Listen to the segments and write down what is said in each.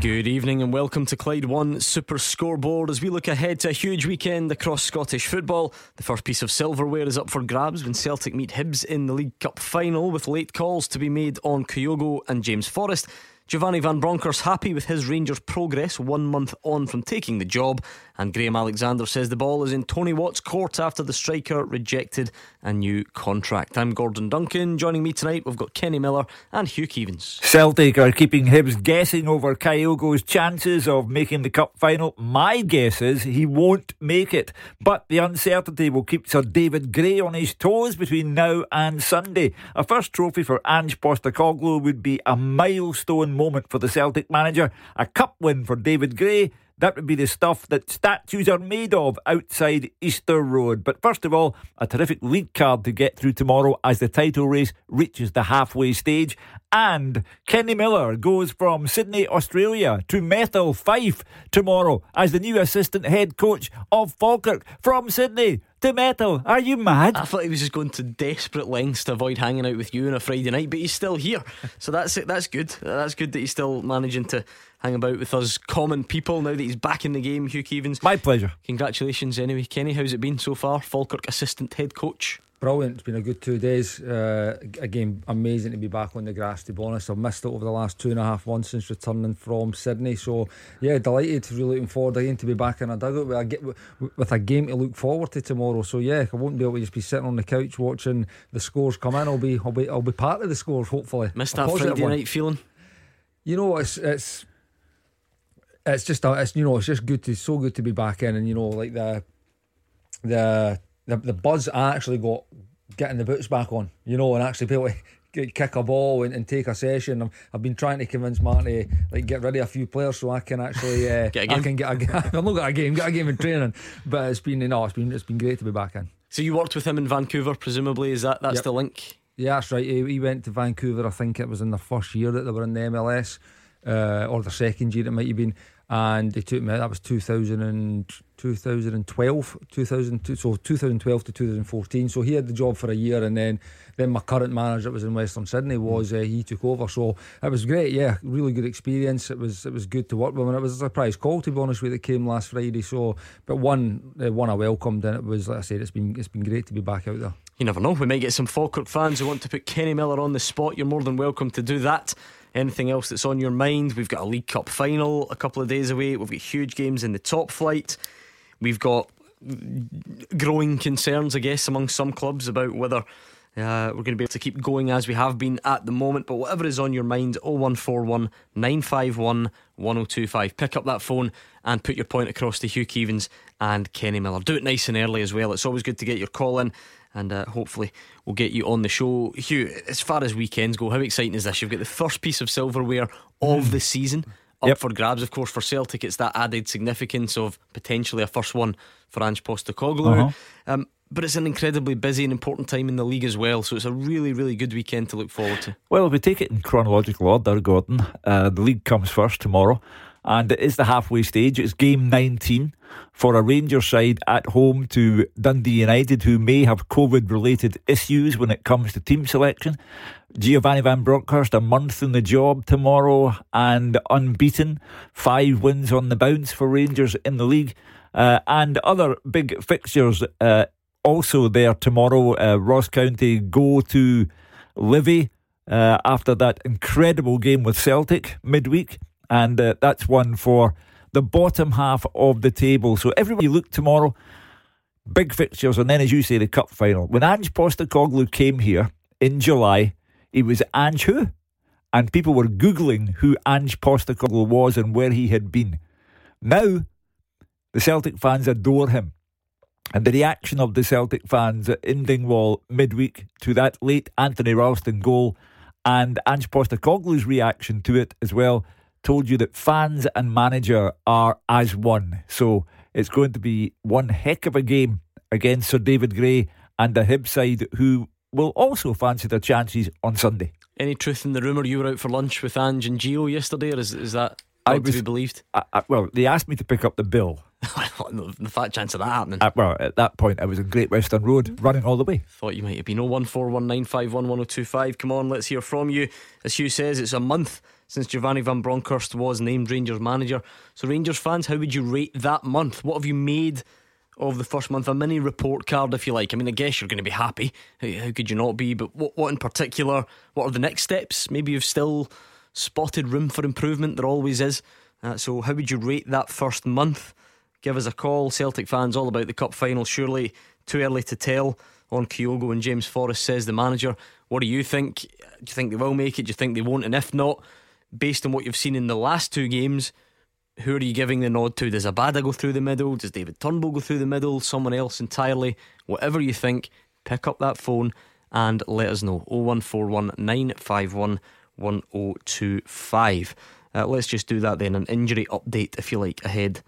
Good evening and welcome to Clyde One Super Scoreboard as we look ahead to a huge weekend across Scottish football. The first piece of silverware is up for grabs when Celtic meet Hibs in the League Cup final with late calls to be made on Kyogo and James Forrest. Giovanni Van Bronckhorst happy with his Rangers' progress one month on from taking the job, and Graham Alexander says the ball is in Tony Watt's court after the striker rejected a new contract. I'm Gordon Duncan. Joining me tonight, we've got Kenny Miller and Hugh Keevins. Celtic are keeping Hibs guessing over Kyogo's chances of making the cup final. My guess is he won't make it, but the uncertainty will keep Sir David Gray on his toes between now and Sunday. A first trophy for Ange Postecoglou would be a milestone moment for the Celtic manager. A cup win for David Gray. That would be the stuff that statues are made of outside Easter Road. But first of all, a terrific league card to get through tomorrow as the title race reaches the halfway stage. And Kenny Miller goes from Sydney, Australia to Methil Fife tomorrow as the new assistant head coach of Falkirk from Sydney to Methil. Are you mad? I thought he was just going to desperate lengths to avoid hanging out with you on a Friday night, but he's still here. So that's it. That's good. That's good that he's still managing to hang about with us common people now that he's back in the game. Hugh Keevins. My pleasure. Congratulations anyway. Kenny, how's it been so far? Falkirk assistant head coach. Brilliant. It's been a good two days. Uh, again, amazing to be back on the grass, to be honest. I've missed it over the last two and a half months since returning from Sydney. So, yeah, delighted. Really looking forward again to be back in a dugout with a, get, with a game to look forward to tomorrow. So, yeah, I won't be able to just be sitting on the couch watching the scores come in. I'll be, I'll be, I'll be part of the scores, hopefully. Missed that Friday one. night feeling? You know, it's, it's, it's just, a, it's, you know, it's just good to, so good to be back in. And, you know, like the, the, the, the buzz I actually got getting the boots back on, you know, and actually be able to kick a ball and, and take a session. i have been trying to convince Martin to like get rid of a few players so I can actually uh, get a game. I can get a game. I've not got a game, get a game in training, but it's been no, it's been it's been great to be back in. So you worked with him in Vancouver, presumably? Is that that's yep. the link? Yeah, that's right. He, he, went to Vancouver. I think it was in the first year that they were in the MLS, uh, or the second year it might have been and they took me. That was 2000 and 2012, 2002, so 2012 to 2014. So he had the job for a year, and then then my current manager that was in Western Sydney was uh, he took over. So it was great. Yeah, really good experience. It was it was good to work with. And it was a surprise call to be honest with you that came last Friday. So, but one uh, one I welcomed, and it was like I said, it's been it's been great to be back out there. You never know. We may get some Falkirk fans who want to put Kenny Miller on the spot. You're more than welcome to do that. Anything else that's on your mind? We've got a League Cup final a couple of days away. We've got huge games in the top flight. We've got growing concerns, I guess, among some clubs about whether uh, we're going to be able to keep going as we have been at the moment. But whatever is on your mind, 0141 951 1025. Pick up that phone and put your point across to Hugh Keevins and Kenny Miller. Do it nice and early as well. It's always good to get your call in and uh, hopefully we'll get you on the show. Hugh, as far as weekends go, how exciting is this? You've got the first piece of silverware of the season up yep. for grabs. Of course, for Celtic, it's that added significance of potentially a first one for Ange Postecoglou. Uh-huh. Um, but it's an incredibly busy and important time in the league as well. So it's a really, really good weekend to look forward to. Well, if we take it in chronological order, Gordon, uh, the league comes first tomorrow and it is the halfway stage. It's game 19 for a Rangers side at home to Dundee United, who may have COVID related issues when it comes to team selection. Giovanni Van Bronckhorst, a month in the job tomorrow and unbeaten. Five wins on the bounce for Rangers in the league. Uh, and other big fixtures uh, also there tomorrow. Uh, Ross County go to Livi uh, after that incredible game with Celtic midweek and uh, that's one for the bottom half of the table. So everybody look tomorrow, big fixtures, and then as you say, the cup final. When Ange Postecoglou came here in July, he was Ange who? And people were googling who Ange Postecoglou was and where he had been. Now, the Celtic fans adore him. And the reaction of the Celtic fans in Dingwall midweek to that late Anthony Ralston goal and Ange Postecoglou's reaction to it as well told you that fans and manager are as one. So it's going to be one heck of a game against Sir David Gray and the Hib side, who will also fancy their chances on Sunday. Any truth in the rumour you were out for lunch with Ange and Gio yesterday, or is, is that I was, to be believed? I, I, well, they asked me to pick up the bill. the fat chance of that happening. Uh, well, at that point, I was in Great Western Road running all the way. Thought you might have been 01419511025. Come on, let's hear from you. As Hugh says, it's a month since Giovanni Van Bronckhorst was named Rangers manager. So, Rangers fans, how would you rate that month? What have you made of the first month? A mini report card, if you like. I mean, I guess you're going to be happy. How could you not be? But what, what in particular? What are the next steps? Maybe you've still spotted room for improvement. There always is. Uh, so, how would you rate that first month? give us a call. Celtic fans all about the cup final. Surely too early to tell on Kyogo and James Forrest says the manager. What do you think? Do you think they will make it? Do you think they won't? And if not, based on what you've seen in the last two games, who are you giving the nod to? Does Abada go through the middle? Does David Turnbull go through the middle? Someone else entirely? Whatever you think, pick up that phone and let us know. 0141 951 1025. Uh, let's just do that then. An injury update, if you like, ahead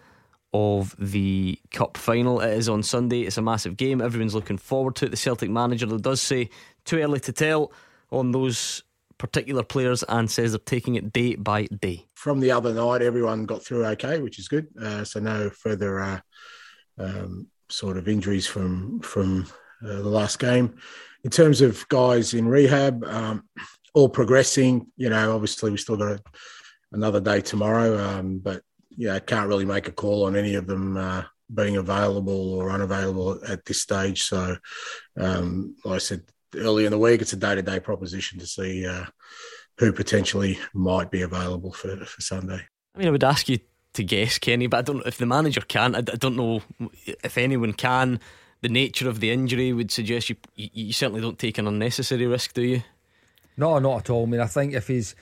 of the cup final. It is on Sunday. It's a massive game. Everyone's looking forward to it. The Celtic manager does say too early to tell on those particular players and says they're taking it day by day. From the other night, everyone got through okay, which is good. Uh, so no further uh, um, sort of injuries from from uh, the last game. In terms of guys in rehab, um, all progressing. You know, obviously we still got a, another day tomorrow, um, but yeah, I can't really make a call on any of them uh, being available or unavailable at this stage. So, um, like I said earlier in the week, it's a day to day proposition to see uh, who potentially might be available for, for Sunday. I mean, I would ask you to guess, Kenny, but I don't know if the manager can. I, I don't know if anyone can. The nature of the injury would suggest you, you, you certainly don't take an unnecessary risk, do you? No, not at all. I mean, I think if he's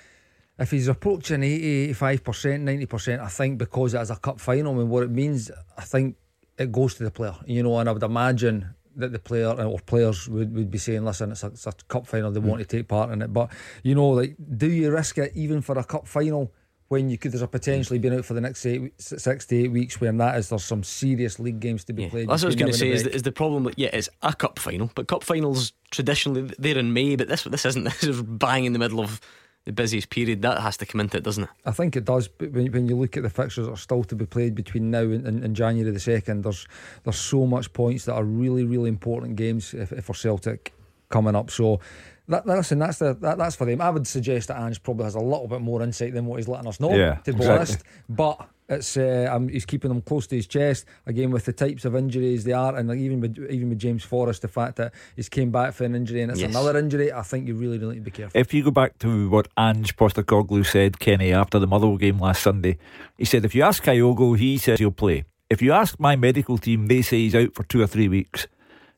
if he's approaching 80, 85%, 90%, I think because it is a cup final, I mean, what it means, I think it goes to the player, you know, and I would imagine that the player or players would, would be saying, listen, it's a, it's a cup final, they mm. want to take part in it. But, you know, like, do you risk it even for a cup final? when you could there's a potentially been out for the next eight, six to eight weeks when that is there's some serious league games to be yeah. played. That's what I was going to say is the, is the problem that yeah it's a cup final but cup finals traditionally they're in May but this this isn't this is bang in the middle of the busiest period. That has to come into it, doesn't it? I think it does. But when, when you look at the fixtures that are still to be played between now and, and, and January the second, there's there's so much points that are really really important games if, if for Celtic coming up. So. That, listen, that's the that, that's for them. I would suggest that Ange probably has a little bit more insight than what he's letting us know. Yeah, to be exactly. honest, but it's uh, um, he's keeping them close to his chest again with the types of injuries they are, and like even with even with James Forrest, the fact that he's came back for an injury and it's yes. another injury. I think you really, really need to be careful. If you go back to what Ange Postecoglou said, Kenny, after the Motherwell game last Sunday, he said if you ask Kyogo, he says he'll play. If you ask my medical team, they say he's out for two or three weeks.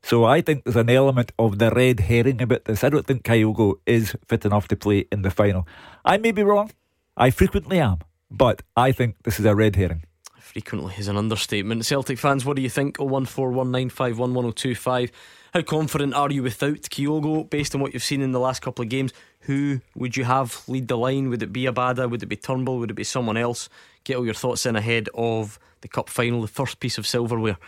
So I think there's an element of the red herring about this. I don't think Kyogo is fit enough to play in the final. I may be wrong. I frequently am. But I think this is a red herring. Frequently is an understatement. Celtic fans, what do you think? 01419511025. How confident are you without Kyogo based on what you've seen in the last couple of games? Who would you have lead the line? Would it be Abada? Would it be Turnbull? Would it be someone else? Get all your thoughts in ahead of the cup final, the first piece of silverware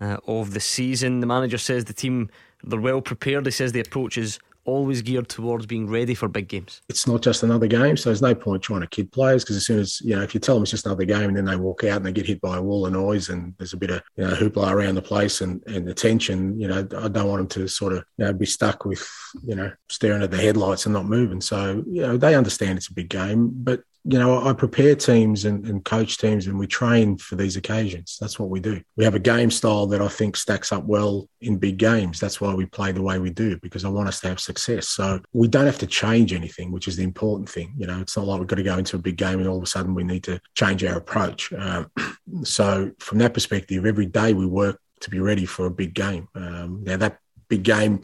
uh, of the season. The manager says the team they're well prepared. He says the approach is always geared towards being ready for big games. It's not just another game, so there's no point trying to kid players because as soon as you know, if you tell them it's just another game and then they walk out and they get hit by a wall of noise and there's a bit of you know hoopla around the place and and the tension, you know, I don't want them to sort of you know be stuck with you know staring at the headlights and not moving. So you know they understand it's a big game, but you know, I prepare teams and, and, coach teams and we train for these occasions. That's what we do. We have a game style that I think stacks up well in big games. That's why we play the way we do, because I want us to have success. So we don't have to change anything, which is the important thing. You know, it's not like we've got to go into a big game and all of a sudden we need to change our approach. Um, so from that perspective, every day we work to be ready for a big game. Um, now that big game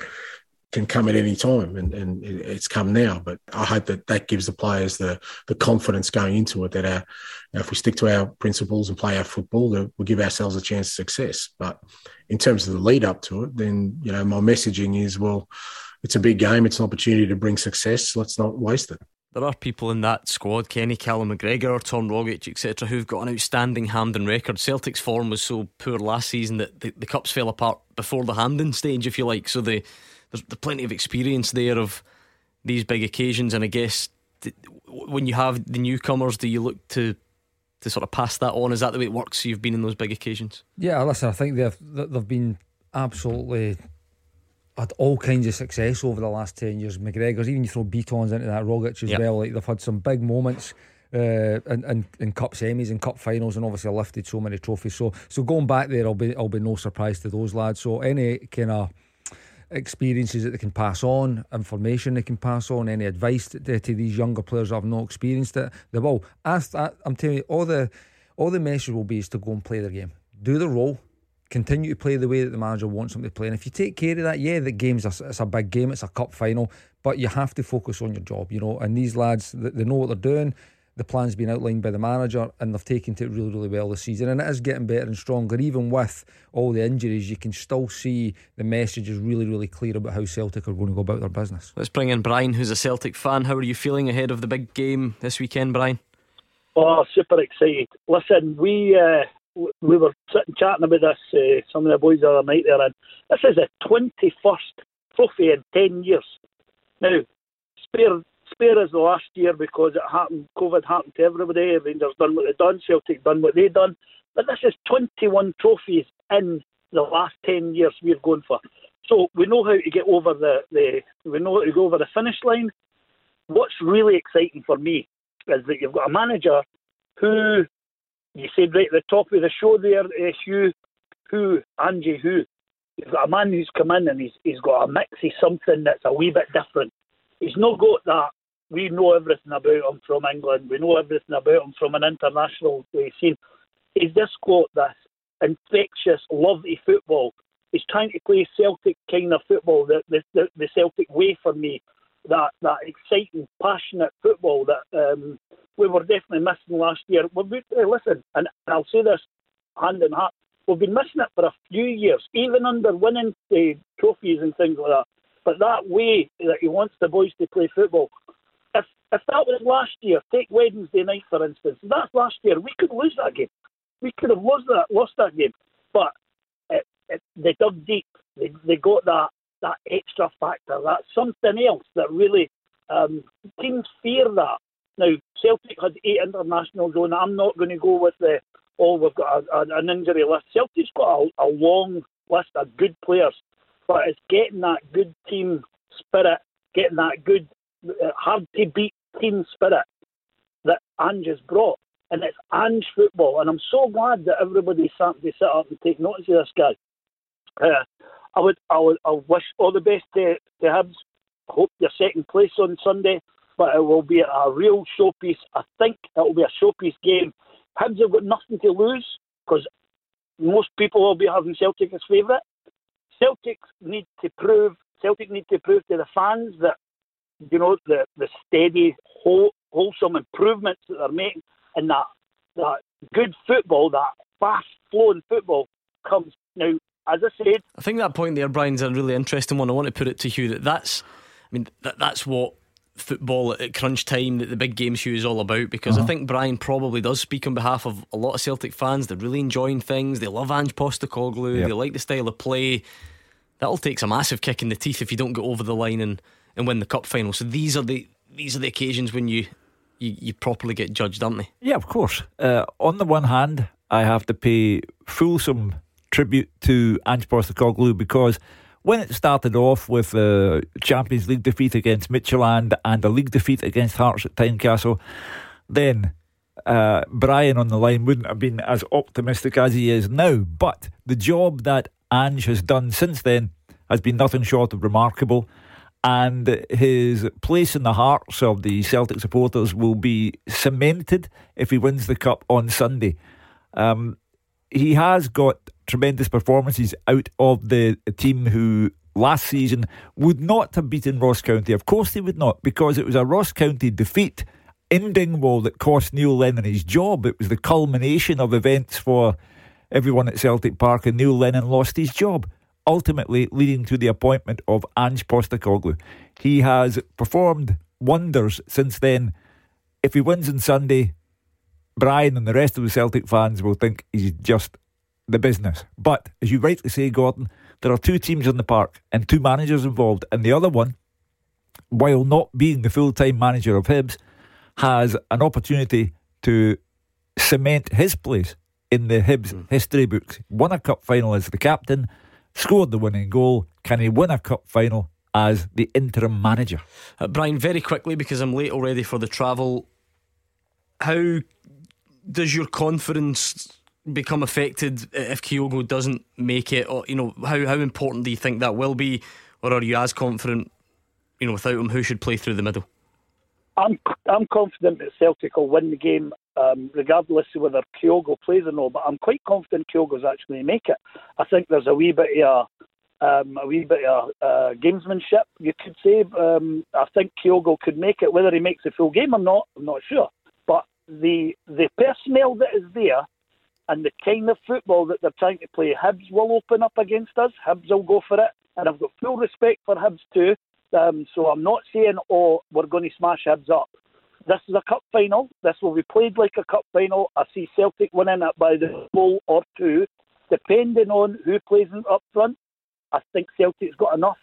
can come at any time, and, and it's come now. But I hope that that gives the players the the confidence going into it that our, if we stick to our principles and play our football, that we'll give ourselves a chance of success. But in terms of the lead up to it, then you know my messaging is well, it's a big game, it's an opportunity to bring success. Let's not waste it. There are people in that squad, Kenny Callum McGregor, Tom Rogic, etc., who've got an outstanding Hampden record. Celtic's form was so poor last season that the, the cups fell apart before the Hampden stage, if you like. So the there's, there's plenty of experience there of these big occasions, and I guess when you have the newcomers, do you look to to sort of pass that on? Is that the way it works? You've been in those big occasions. Yeah, listen, I think they've they've been absolutely had all kinds of success over the last 10 years. McGregor's, even you throw Betons into that, Rogic as yep. well. Like they've had some big moments uh, in, in, in cup semis and cup finals, and obviously lifted so many trophies. So, so going back there, I'll be, I'll be no surprise to those lads. So, any kind of experiences that they can pass on, information they can pass on, any advice to, to these younger players that have not experienced it, they will. That, I'm telling you, all the all the message will be is to go and play their game, do the role, continue to play the way that the manager wants them to play. And if you take care of that, yeah, the game's a, it's a big game, it's a cup final, but you have to focus on your job, you know. And these lads, they know what they're doing. The plan's been outlined by the manager, and they've taken to it really, really well this season. And it is getting better and stronger, even with all the injuries. You can still see the message is really, really clear about how Celtic are going to go about their business. Let's bring in Brian, who's a Celtic fan. How are you feeling ahead of the big game this weekend, Brian? Oh, super excited! Listen, we uh, we were sitting chatting about this, uh, some of the boys the other night there, and this is the 21st trophy in 10 years. Now, spare, spare us the last year because it happened, COVID happened to everybody. Rangers done what they done, Celtic done what they done. But this is 21 trophies in the last 10 years we're going for. So we know how to get over the, the we know how to go over the finish line. What's really exciting for me is that you've got a manager who you said right at the top of the show there, uh, who, Angie, who. You've got a man who's come in and he's, he's got a mix of something that's a wee bit different. He's not got that. We know everything about him from England. We know everything about him from an international scene. He's just got this infectious, lovely football. He's trying to play Celtic kind of football, the, the, the, Celtic way for me that that exciting, passionate football that um, we were definitely missing last year. We've been, listen, and I'll say this hand in hand, we've been missing it for a few years, even under winning uh, trophies and things like that. But that way that he wants the boys to play football. If if that was last year, take Wednesday night for instance, that's last year, we could lose that game. We could have lost that lost that game. But it, it, they dug deep. They, they got that that extra factor. That's something else that really um, teams fear that. Now Celtic had eight internationals on. I'm not going to go with the oh we've got a, a, an injury list. Celtic's got a, a long list of good players, but it's getting that good team spirit, getting that good hard to beat team spirit that Ange has brought. And it's Ange football, and I'm so glad that everybody's starting to sit up and take notice of this guy. Uh, I would, I would, I wish all the best to, to Hibs. Hope you're second place on Sunday, but it will be a real showpiece. I think it will be a showpiece game. Hibs have got nothing to lose because most people will be having Celtic as favourite. Celtic need to prove, Celtic need to prove to the fans that you know the the steady, whole, wholesome improvements that they're making, and that that good football, that fast flowing football comes now as I said, I think that point there, Brian's a really interesting one. I want to put it to Hugh that that's, I mean, that, that's what football at crunch time that the big games Hugh is all about because uh-huh. I think Brian probably does speak on behalf of a lot of Celtic fans. They're really enjoying things. They love Ange Postecoglou. Yep. They like the style of play. That'll take a massive kick in the teeth if you don't get over the line and, and win the cup final. So these are the these are the occasions when you you, you properly get judged, aren't they? Yeah, of course. Uh, on the one hand, I have to pay fulsome tribute to Ange Postecoglou because when it started off with a Champions League defeat against Midtjylland and a league defeat against Hearts at Tynecastle, then uh, Brian on the line wouldn't have been as optimistic as he is now. But the job that Ange has done since then has been nothing short of remarkable. And his place in the hearts of the Celtic supporters will be cemented if he wins the cup on Sunday. Um, he has got tremendous performances out of the team who last season would not have beaten Ross County. Of course, they would not, because it was a Ross County defeat in Dingwall that cost Neil Lennon his job. It was the culmination of events for everyone at Celtic Park, and Neil Lennon lost his job, ultimately leading to the appointment of Ange Postecoglou. He has performed wonders since then. If he wins on Sunday, Brian and the rest of the Celtic fans will think he's just the business. But as you rightly say, Gordon, there are two teams in the park and two managers involved, and the other one, while not being the full time manager of Hibs, has an opportunity to cement his place in the Hibs mm. history books. Won a cup final as the captain, scored the winning goal. Can he win a cup final as the interim manager? Uh, Brian, very quickly because I'm late already for the travel. How does your confidence become affected if Kyogo doesn't make it? Or you know, how how important do you think that will be, or are you as confident? You know, without him, who should play through the middle? I'm I'm confident that Celtic will win the game, um, regardless of whether Kyogo plays or not. But I'm quite confident Kyogo's actually make it. I think there's a wee bit of um, a wee bit of uh, gamesmanship, you could say. Um, I think Kyogo could make it. Whether he makes the full game or not, I'm not sure. But the the personnel that is there and the kind of football that they're trying to play, Hibs will open up against us. Hibs will go for it, and I've got full respect for Hibs too. Um, so I'm not saying, oh, we're going to smash Hibs up. This is a cup final. This will be played like a cup final. I see Celtic winning it by the goal or two, depending on who plays up front. I think Celtic's got enough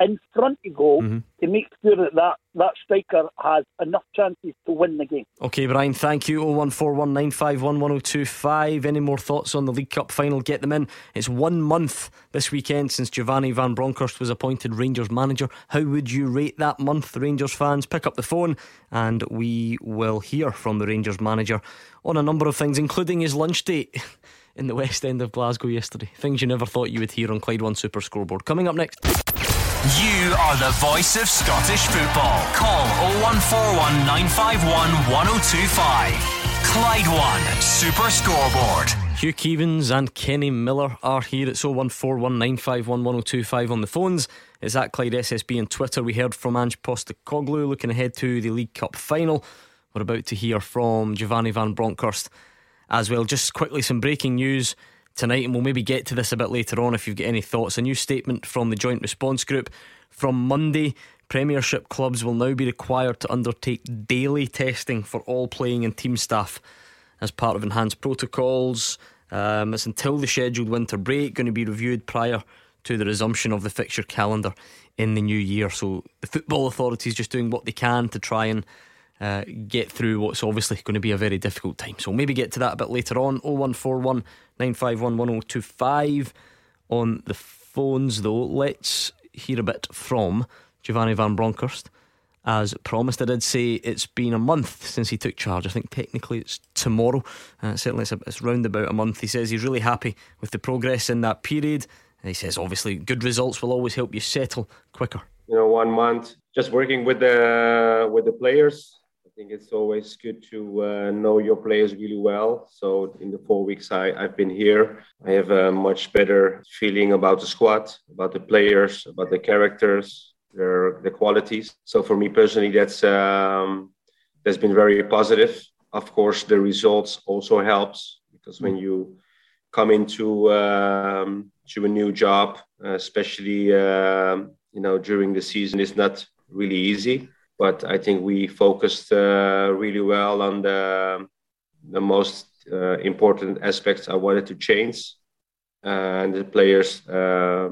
in front of goal mm-hmm. to make sure that, that that striker has enough chances to win the game. Okay, Brian, thank you. 01419511025. Any more thoughts on the League Cup final? Get them in. It's one month this weekend since Giovanni Van Bronckhorst was appointed Rangers manager. How would you rate that month, Rangers fans? Pick up the phone and we will hear from the Rangers manager on a number of things, including his lunch date. In the West End of Glasgow yesterday. Things you never thought you would hear on Clyde One Super Scoreboard. Coming up next. You are the voice of Scottish football. Call 0141 951 1025. Clyde One Super Scoreboard. Hugh Keevins and Kenny Miller are here. It's 01419511025 on the phones. It's at Clyde SSB on Twitter. We heard from Ange Postecoglou looking ahead to the League Cup final. We're about to hear from Giovanni Van Bronckhorst as well. Just quickly, some breaking news tonight, and we'll maybe get to this a bit later on if you've got any thoughts. A new statement from the Joint Response Group from Monday. Premiership clubs will now be required to undertake daily testing for all playing and team staff as part of enhanced protocols. Um, it's until the scheduled winter break, going to be reviewed prior to the resumption of the fixture calendar in the new year. So the football authorities just doing what they can to try and uh, get through what's obviously going to be a very difficult time. So maybe get to that a bit later on. 0141 951 1025 on the phones, though. Let's hear a bit from Giovanni Van Bronckhorst. As promised, I did say it's been a month since he took charge. I think technically it's tomorrow. Uh, certainly, it's, a, it's round about a month. He says he's really happy with the progress in that period. And he says, obviously, good results will always help you settle quicker. You know, one month just working with the with the players, think it's always good to uh, know your players really well. So in the four weeks I, I've been here, I have a much better feeling about the squad, about the players, about the characters, their the qualities. So for me personally, that's um, that's been very positive. Of course, the results also helps because when you come into um, to a new job, especially um, you know during the season, it's not really easy but I think we focused uh, really well on the the most uh, important aspects I wanted to change, and the players uh,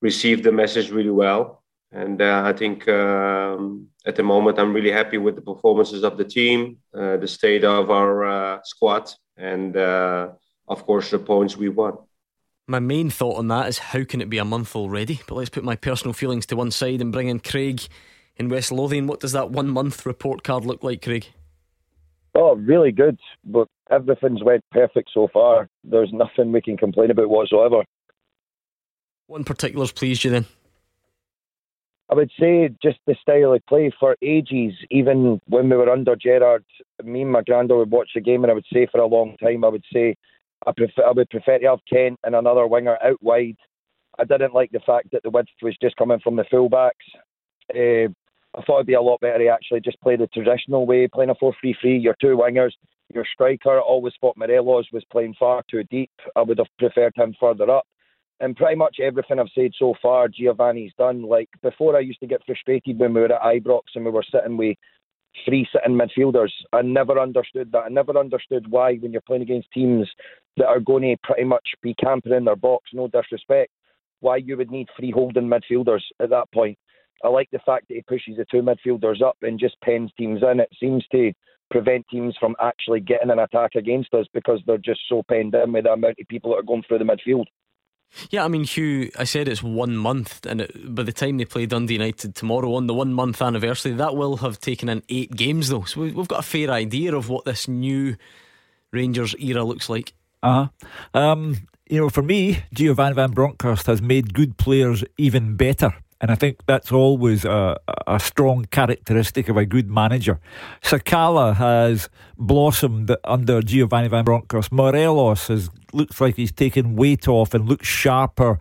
received the message really well. And uh, I think um, at the moment I'm really happy with the performances of the team, uh, the state of our uh, squad, and of course the points we won. My main thought on that is how can it be a month already? But let's put my personal feelings to one side and bring in Craig in West Lothian. What does that one month report card look like, Craig? Oh, really good. But everything's went perfect so far. There's nothing we can complain about whatsoever. What in particular's pleased you then? I would say just the style of play for ages. Even when we were under Gerrard, me and my granddad would watch the game, and I would say for a long time, I would say I prefer I would prefer to have Kent and another winger out wide. I didn't like the fact that the width was just coming from the fullbacks. Uh, I thought it'd be a lot better to actually just play the traditional way, playing a 4 3 3, your two wingers, your striker. I Always thought Morelos was playing far too deep. I would have preferred him further up. And pretty much everything I've said so far, Giovanni's done. Like before, I used to get frustrated when we were at Ibrox and we were sitting with three sitting midfielders. I never understood that. I never understood why, when you're playing against teams that are going to pretty much be camping in their box, no disrespect, why you would need free holding midfielders at that point. I like the fact that he pushes the two midfielders up and just pens teams in. It seems to prevent teams from actually getting an attack against us because they're just so penned in with the amount of people that are going through the midfield. Yeah, I mean, Hugh, I said it's one month, and it, by the time they play Dundee United tomorrow on the one month anniversary, that will have taken in eight games, though. So we've got a fair idea of what this new Rangers era looks like. Uh huh. Um, you know, for me, Giovanni Van Bronckhorst has made good players even better. And I think that's always a, a strong characteristic of a good manager. Sakala has blossomed under Giovanni Van Bronckhorst. Morelos has looks like he's taken weight off and looks sharper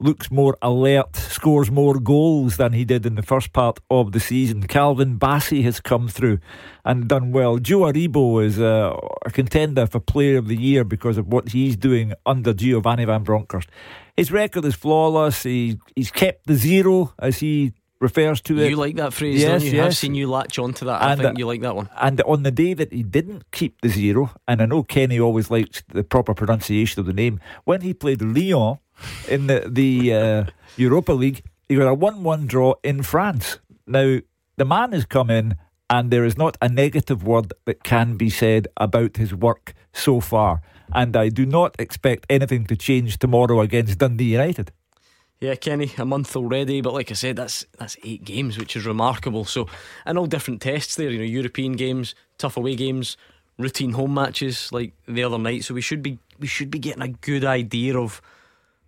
looks more alert, scores more goals than he did in the first part of the season. Calvin Bassey has come through and done well. Joe Aribo is a, a contender for Player of the Year because of what he's doing under Giovanni Van Bronckhorst. His record is flawless. He, he's kept the zero, as he refers to it. You like that phrase, yes, you? Yes. I've seen you latch onto that. I think you like that one. And on the day that he didn't keep the zero, and I know Kenny always likes the proper pronunciation of the name, when he played Lyon in the, the uh, Europa League, he got a 1 1 draw in France. Now, the man has come in, and there is not a negative word that can be said about his work so far. And I do not expect anything to change tomorrow against Dundee United. Yeah, Kenny, a month already, but like I said, that's that's eight games, which is remarkable. So, and all different tests there. You know, European games, tough away games, routine home matches like the other night. So we should be we should be getting a good idea of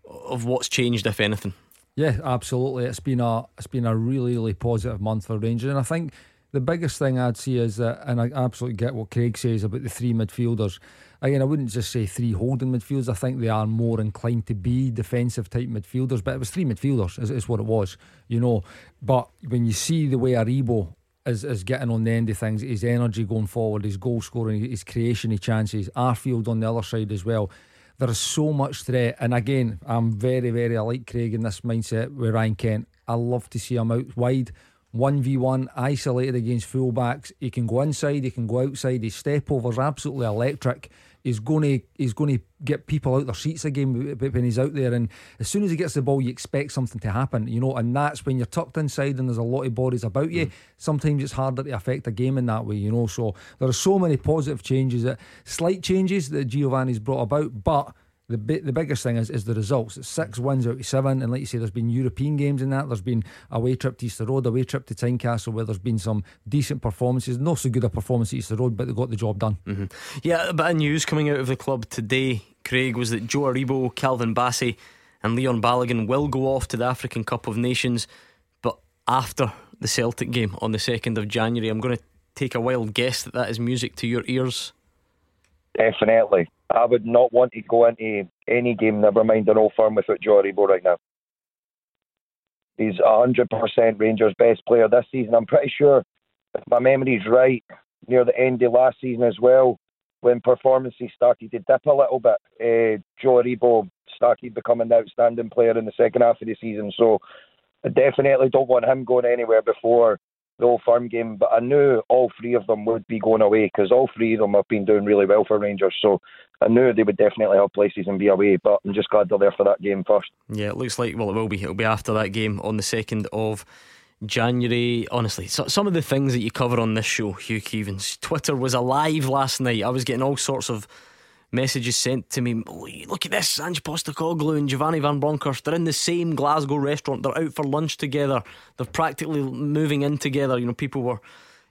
of what's changed, if anything. Yeah, absolutely. It's been a it's been a really really positive month for Rangers, and I think the biggest thing I'd see is that, and I absolutely get what Craig says about the three midfielders. Again, I wouldn't just say three holding midfielders. I think they are more inclined to be defensive type midfielders, but it was three midfielders, is, is what it was, you know. But when you see the way Aribo is, is getting on the end of things, his energy going forward, his goal scoring, his creation of chances, Arfield on the other side as well there is so much threat. And again, I'm very, very, I like Craig in this mindset with Ryan Kent. I love to see him out wide. 1v1 isolated against fullbacks. He can go inside, he can go outside. His step over is absolutely electric he's going to he's going to get people out their seats again when he's out there. And as soon as he gets the ball, you expect something to happen, you know. And that's when you're tucked inside and there's a lot of bodies about you. Mm. Sometimes it's harder to affect a game in that way, you know. So there are so many positive changes, that slight changes that Giovanni's brought about, but the bit, the biggest thing is, is the results. It's six wins out of seven, and like you say, there's been European games in that. There's been a away trip to Easter Road, a away trip to Tynecastle, where there's been some decent performances. Not so good a performance at Easter Road, but they got the job done. Mm-hmm. Yeah, a bit of news coming out of the club today, Craig, was that Joe Aribo, Calvin Bassey, and Leon Balogun will go off to the African Cup of Nations, but after the Celtic game on the second of January. I'm going to take a wild guess that that is music to your ears. Definitely. I would not want to go into any game, never mind an old firm, without Joe Aribo right now. He's 100% Rangers' best player this season. I'm pretty sure, if my memory's right, near the end of last season as well, when performances started to dip a little bit, uh, Joe Aribo started becoming the outstanding player in the second half of the season. So I definitely don't want him going anywhere before the Old Firm game, but I knew all three of them would be going away because all three of them have been doing really well for Rangers. So I knew they would definitely have places and be away, but I'm just glad they're there for that game first. Yeah, it looks like, well, it will be. It'll be after that game on the 2nd of January. Honestly, so, some of the things that you cover on this show, Hugh Keevins, Twitter was alive last night. I was getting all sorts of messages sent to me. Look at this, Ange Postecoglou and Giovanni Van Bronckhorst. They're in the same Glasgow restaurant. They're out for lunch together. They're practically moving in together. You know, people were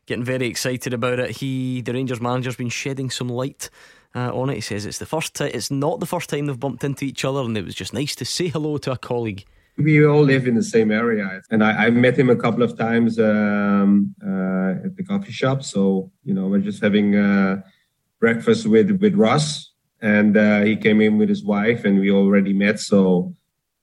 getting very excited about it. He, the Rangers manager's been shedding some light. Uh, on it, he says it's the first time. It's not the first time they've bumped into each other, and it was just nice to say hello to a colleague. We all live in the same area, and I, have met him a couple of times um, uh, at the coffee shop. So you know, we're just having uh, breakfast with with Ross, and uh, he came in with his wife, and we already met. So,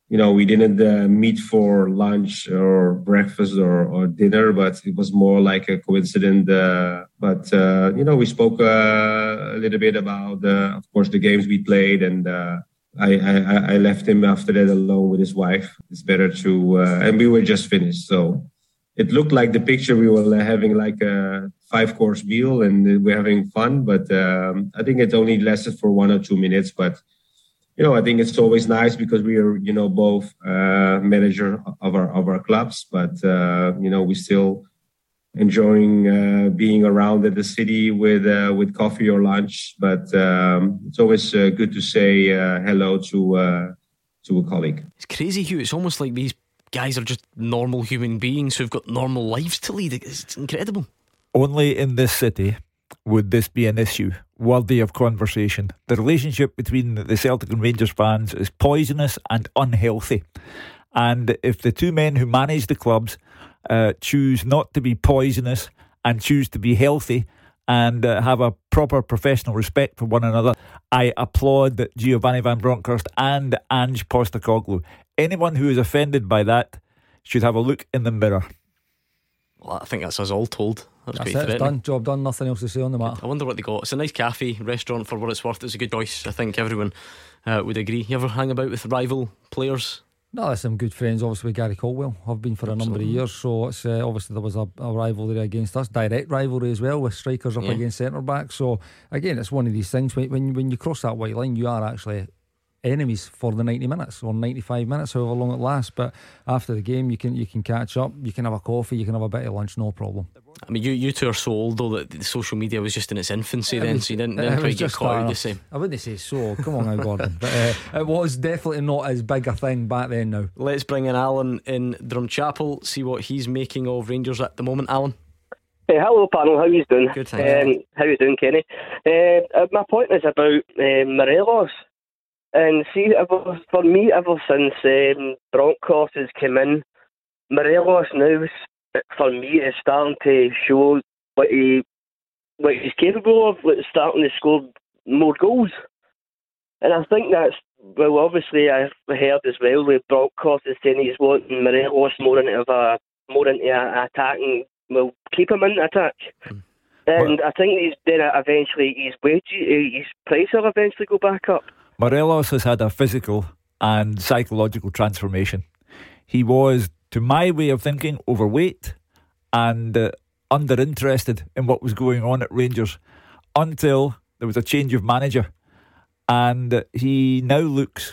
you know, we didn't uh, meet for lunch or breakfast or, or, dinner, but it was more like a coincidence. Uh, but uh, you know, we spoke uh, a little bit about, uh, of course, the games we played, and I, I, I, left him after that alone with his wife. It's better to, and we were just finished, so it looked like the picture we were having like a five course meal and we're having fun but um, i think it only lasted for one or two minutes but you know, I think it's always nice because we are, you know, both uh, manager of our of our clubs, but uh, you know, we still enjoying uh, being around at the city with uh, with coffee or lunch. But um, it's always uh, good to say uh, hello to uh, to a colleague. It's crazy, Hugh. It's almost like these guys are just normal human beings who've got normal lives to lead. It's incredible. Only in this city would this be an issue worthy of conversation. The relationship between the Celtic and Rangers fans is poisonous and unhealthy. And if the two men who manage the clubs uh, choose not to be poisonous and choose to be healthy and uh, have a proper professional respect for one another, I applaud Giovanni Van Bronckhorst and Ange Postecoglou. Anyone who is offended by that should have a look in the mirror. Well, I think that's us all told. That's, that's it, it's done. Job done. Nothing else to say on the matter. I wonder what they got. It's a nice cafe, restaurant for what it's worth. It's a good choice. I think everyone uh, would agree. You ever hang about with rival players? No, there's some good friends, obviously, with Gary Caldwell. I've been for a number of years, so it's uh, obviously there was a, a, rivalry against us, direct rivalry as well, with strikers up yeah. against centre backs. So again, it's one of these things when, when when you cross that white line, you are actually enemies for the 90 minutes or 95 minutes, however long it lasts. But after the game, you can you can catch up, you can have a coffee, you can have a bit of lunch, no problem. I mean, you you two are so old though that the social media was just in its infancy then, so you didn't, didn't quite get caught out the same. I wouldn't say so. Come on now, Gordon. but uh, it was definitely not as big a thing back then. Now let's bring in Alan in Drumchapel, see what he's making of Rangers at the moment. Alan. Hey, hello, panel. How you doing? Good, thanks. Um, how you doing, Kenny? Uh, uh my point is about uh, Morelos. And see, ever, for me, ever since um, Bronckhorst has come in, Morelos now, for me, is starting to show what he what he's capable of, like starting to score more goals. And I think that's well, obviously I've heard as well with Bronckhorst is saying he's wanting Morelos more into a more into a, attacking. Well, keep him in attack. Mm. And I think he's then eventually his wage, his price will eventually go back up. Morelos has had a physical and psychological transformation. He was, to my way of thinking, overweight and uh, underinterested in what was going on at Rangers until there was a change of manager. And he now looks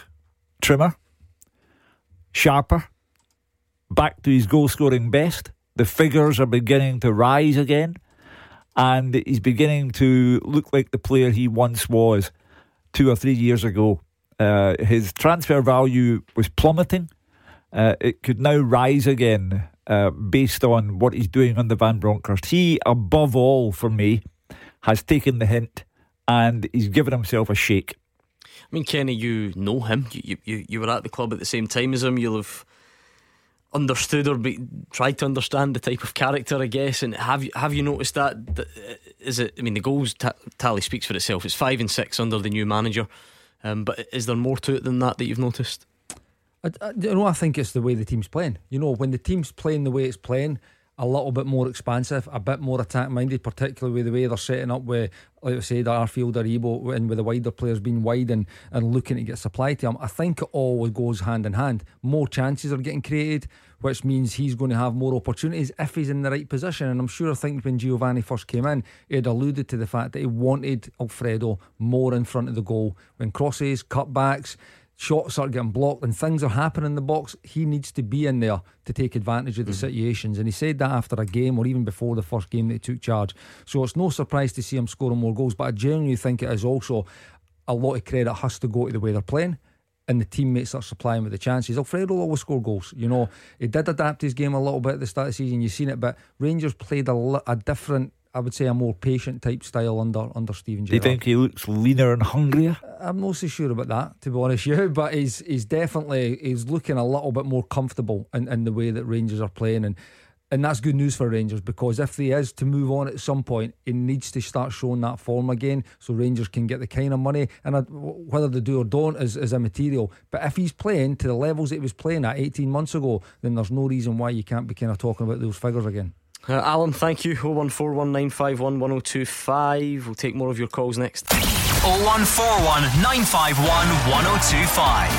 trimmer, sharper, back to his goal scoring best. The figures are beginning to rise again, and he's beginning to look like the player he once was two or three years ago. Uh, his transfer value was plummeting. Uh, it could now rise again uh, based on what he's doing under Van Bronckhorst. He, above all, for me, has taken the hint and he's given himself a shake. I mean, Kenny, you know him. You, you, you were at the club at the same time as him. You'll have understood or be, tried to understand the type of character, I guess. And have you have you noticed that? uh, is it? I mean, the goals t- tally speaks for itself. It's five and six under the new manager. Um, but is there more to it than that that you've noticed? I, I, you know, I think it's the way the team's playing. You know, when the team's playing the way it's playing, a little bit more expansive, a bit more attack minded, particularly with the way they're setting up with, like I said, Arfield or Ebo, and with the wider players being wide and, and looking to get supply to them. I think it all goes hand in hand. More chances are getting created, which means he's going to have more opportunities if he's in the right position. And I'm sure I think when Giovanni first came in, he had alluded to the fact that he wanted Alfredo more in front of the goal when crosses, cutbacks shots are getting blocked and things are happening in the box, he needs to be in there to take advantage of the mm. situations. And he said that after a game or even before the first game that he took charge. So it's no surprise to see him scoring more goals. But I genuinely think it is also a lot of credit has to go to the way they're playing. And the teammates are supplying with the chances. Alfredo will always score goals. You know, he did adapt his game a little bit at the start of the season. You've seen it, but Rangers played a, a different I would say a more patient type style under under Steven Gerrard. Do you think he looks leaner and hungrier? I'm not so sure about that, to be honest, you. But he's he's definitely he's looking a little bit more comfortable in, in the way that Rangers are playing, and and that's good news for Rangers because if he is to move on at some point, he needs to start showing that form again, so Rangers can get the kind of money. And whether they do or don't is is immaterial. But if he's playing to the levels that he was playing at 18 months ago, then there's no reason why you can't be kind of talking about those figures again. Uh, Alan, thank you. 01419511025. We'll take more of your calls next. 0141 951 1025.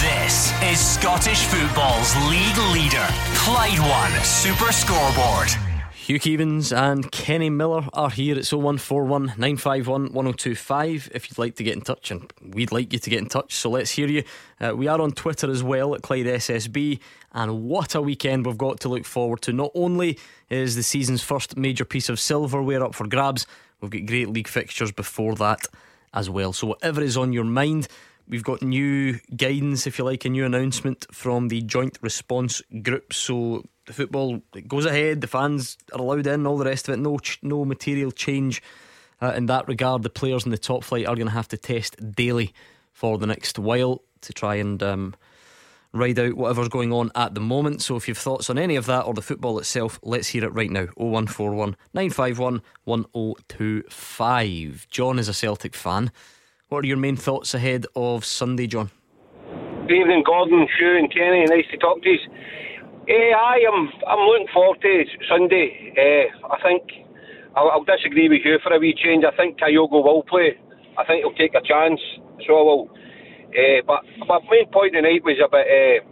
This is Scottish football's league leader, Clyde One Super Scoreboard. Hugh Keevins and Kenny Miller are here. It's 0141 951 1025 if you'd like to get in touch, and we'd like you to get in touch, so let's hear you. Uh, we are on Twitter as well at Clyde SSB, and what a weekend we've got to look forward to. Not only is the season's first major piece of silverware up for grabs, we've got great league fixtures before that as well. So, whatever is on your mind, We've got new guidance, if you like, a new announcement from the Joint Response Group. So the football goes ahead, the fans are allowed in, all the rest of it. No, no material change uh, in that regard. The players in the top flight are going to have to test daily for the next while to try and um, ride out whatever's going on at the moment. So if you've thoughts on any of that or the football itself, let's hear it right now. 0141 951 1025. John is a Celtic fan. What are your main thoughts ahead of Sunday, John? Good evening, Gordon, Hugh, and Kenny. Nice to talk to you. Eh, I am. I'm looking forward to Sunday. Eh, I think I'll, I'll, disagree with you for a wee change. I think Kyogo will play. I think he'll take a chance. So I will. Eh, but my main point tonight was about. Eh,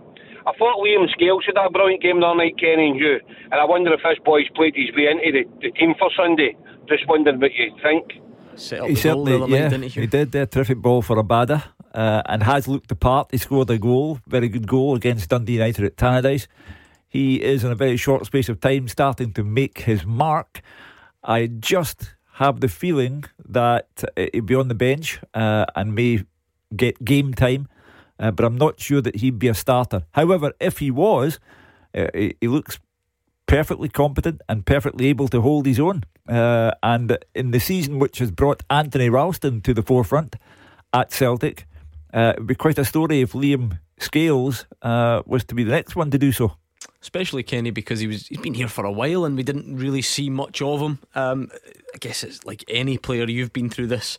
I thought Liam Scales had a brilliant game the other night, Kenny and you. And I wonder if this boy's played his way into the, the team for Sunday. Just wondering what you think he certainly, yeah, night, he? he? did. A terrific ball for Abada uh, and has looked the part. He scored a goal, very good goal against Dundee United at Tannadice. He is in a very short space of time starting to make his mark. I just have the feeling that he'll be on the bench uh, and may get game time, uh, but I'm not sure that he'd be a starter. However, if he was, uh, he, he looks perfectly competent and perfectly able to hold his own. Uh, and in the season which has brought Anthony Ralston to the forefront at Celtic, uh, it would be quite a story if Liam Scales uh, was to be the next one to do so. Especially Kenny because he was he's been here for a while and we didn't really see much of him. Um, I guess it's like any player you've been through this.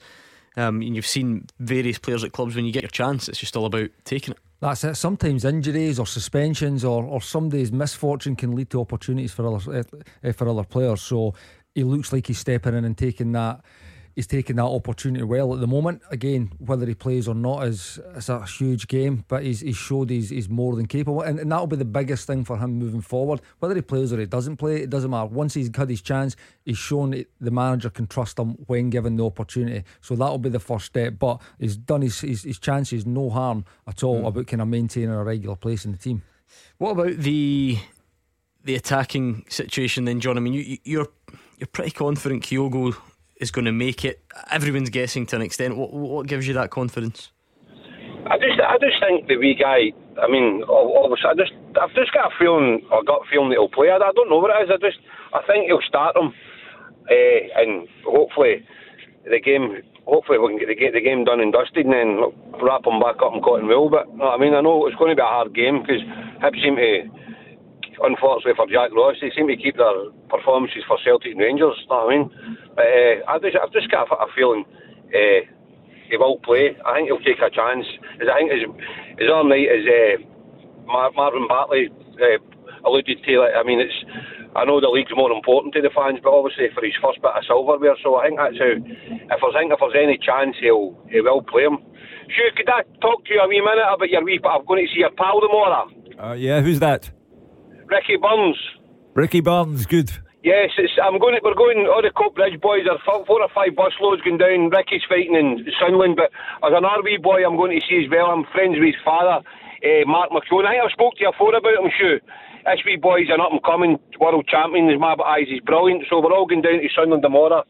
Um, and you've seen various players at clubs when you get your chance, it's just all about taking it. That's it. Sometimes injuries or suspensions or, or somebody's misfortune can lead to opportunities for other uh, for other players. So he looks like he's stepping in and taking that he's taking that opportunity well at the moment. Again, whether he plays or not is it's a huge game, but he's, he's showed he's, he's more than capable, and, and that'll be the biggest thing for him moving forward. Whether he plays or he doesn't play, it doesn't matter. Once he's had his chance, he's shown the manager can trust him when given the opportunity. So that'll be the first step. But he's done his his, his chances no harm at all mm. about kind of maintaining a regular place in the team. What about the the attacking situation then, John? I mean, you, you're you're pretty confident Kyogo is going to make it. Everyone's guessing to an extent. What, what gives you that confidence? I just, I just think the wee guy. I mean, obviously, I just, I've just got a feeling, a feeling that he'll play. I, I don't know what it is. I just, I think he'll start him, uh, and hopefully, the game. Hopefully, we can get the, game done and dusted, and then wrap him back up in cotton wool. But I mean, I know it's going to be a hard game because Hibs seem to unfortunately for Jack Ross, they seem to keep their performances for Celtic and Rangers. You know what I mean? But uh, I just, I've just got a, feeling uh, he will play. I think he'll take a chance. I think his, his other night is uh, Mar- Marvin Bartley uh, alluded to. Like, I mean, it's I know the league's more important to the fans, but obviously for his first bit of silverware. So I think that's how. If I think if there's any chance, he'll he will play him. Sure, could I talk to you a wee minute about your wee? But I'm going to see your pal tomorrow. Uh, yeah, who's that? Ricky Burns. Ricky Burns, good. Yes, I'm going. To, we're going. All the Coatbridge boys are four, four or five bus loads going down. Ricky's fighting in Sunderland, but as an RV boy, I'm going to see as well. I'm friends with his father, uh, Mark McKeown. I think I spoke to you before about him, sure. This wee boy's an up and coming world champion. His my eyes, he's brilliant. So we're all going down to Sunderland tomorrow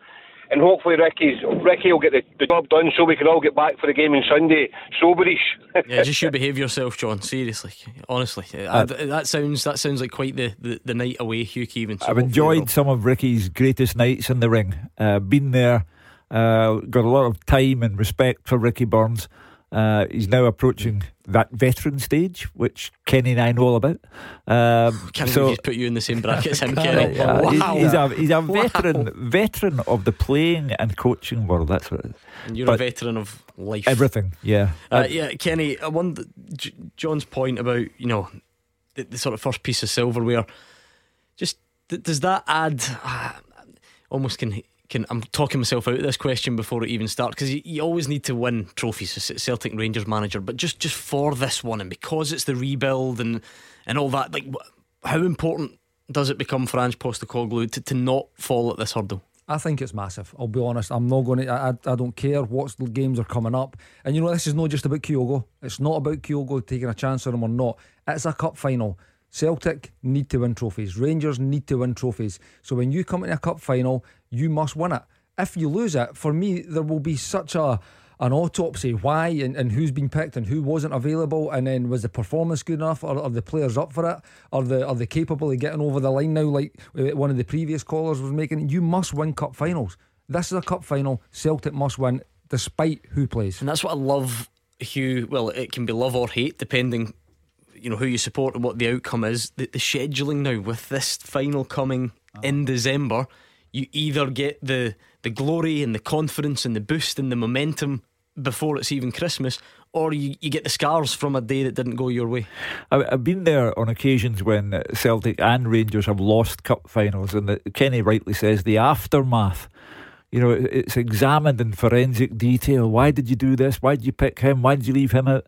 and hopefully Ricky's Ricky will get the, the, job done so we can all get back for the game on Sunday soberish. yeah, just you behave yourself, John. Seriously, honestly, uh, that sounds that sounds like quite the, the, the night away, Hugh Keevins. So I've enjoyed some of Ricky's greatest nights in the ring. Uh, been there, uh, got a lot of time and respect for Ricky Burns. Uh, he's now approaching that veteran stage, which Kenny and I know all about. Um, Can't so, he's put you in the same bracket as him, Kenny. Uh, wow. He's, he's, a, he's a veteran, wow. veteran of the playing and coaching world. That's what it is. And you're but a veteran of life. Everything, yeah. Uh, yeah, Kenny, I wonder, J- John's point about, you know, the, the, sort of first piece of silverware, just th- does that add, uh, almost can can I'm talking myself out of this question before it even starts because you, you, always need to win trophies as Celtic Rangers manager, but just just for this one and because it's the rebuild and and all that, like how important does it become for Ange Postecoglou to, to not fall at this hurdle? I think it's massive. I'll be honest. I'm not going to. I, I don't care what games are coming up. And you know, this is not just about Kyogo. It's not about Kyogo taking a chance on him or not. It's a cup final. Celtic need to win trophies. Rangers need to win trophies. So when you come into a cup final, you must win it. If you lose it, for me, there will be such a an autopsy why and, and who's been picked and who wasn't available and then was the performance good enough? Or are the players up for it? Are the are they capable of getting over the line now like uh, one of the previous callers was making? You must win cup finals. This is a cup final. Celtic must win despite who plays. And that's what I love Hugh. Well it can be love or hate depending you know who you support and what the outcome is. The, the scheduling now with this final coming uh-huh. in December you either get the the glory and the confidence and the boost and the momentum before it's even Christmas, or you, you get the scars from a day that didn't go your way. I've been there on occasions when Celtic and Rangers have lost cup finals, and Kenny rightly says the aftermath. You know, it's examined in forensic detail. Why did you do this? Why did you pick him? Why did you leave him out?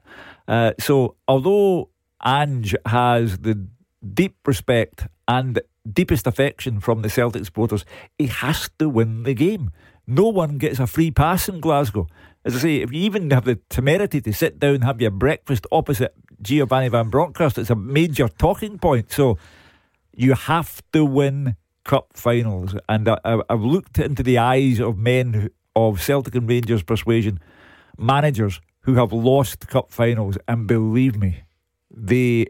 Uh, so, although Ange has the deep respect and deepest affection from the Celtic supporters, he has to win the game. No one gets a free pass in Glasgow. As I say, if you even have the temerity to sit down and have your breakfast opposite Giovanni Van Bronckhorst, it's a major talking point. So you have to win cup finals. And I, have looked into the eyes of men of Celtic and Rangers persuasion, managers who have lost cup finals, and believe me, they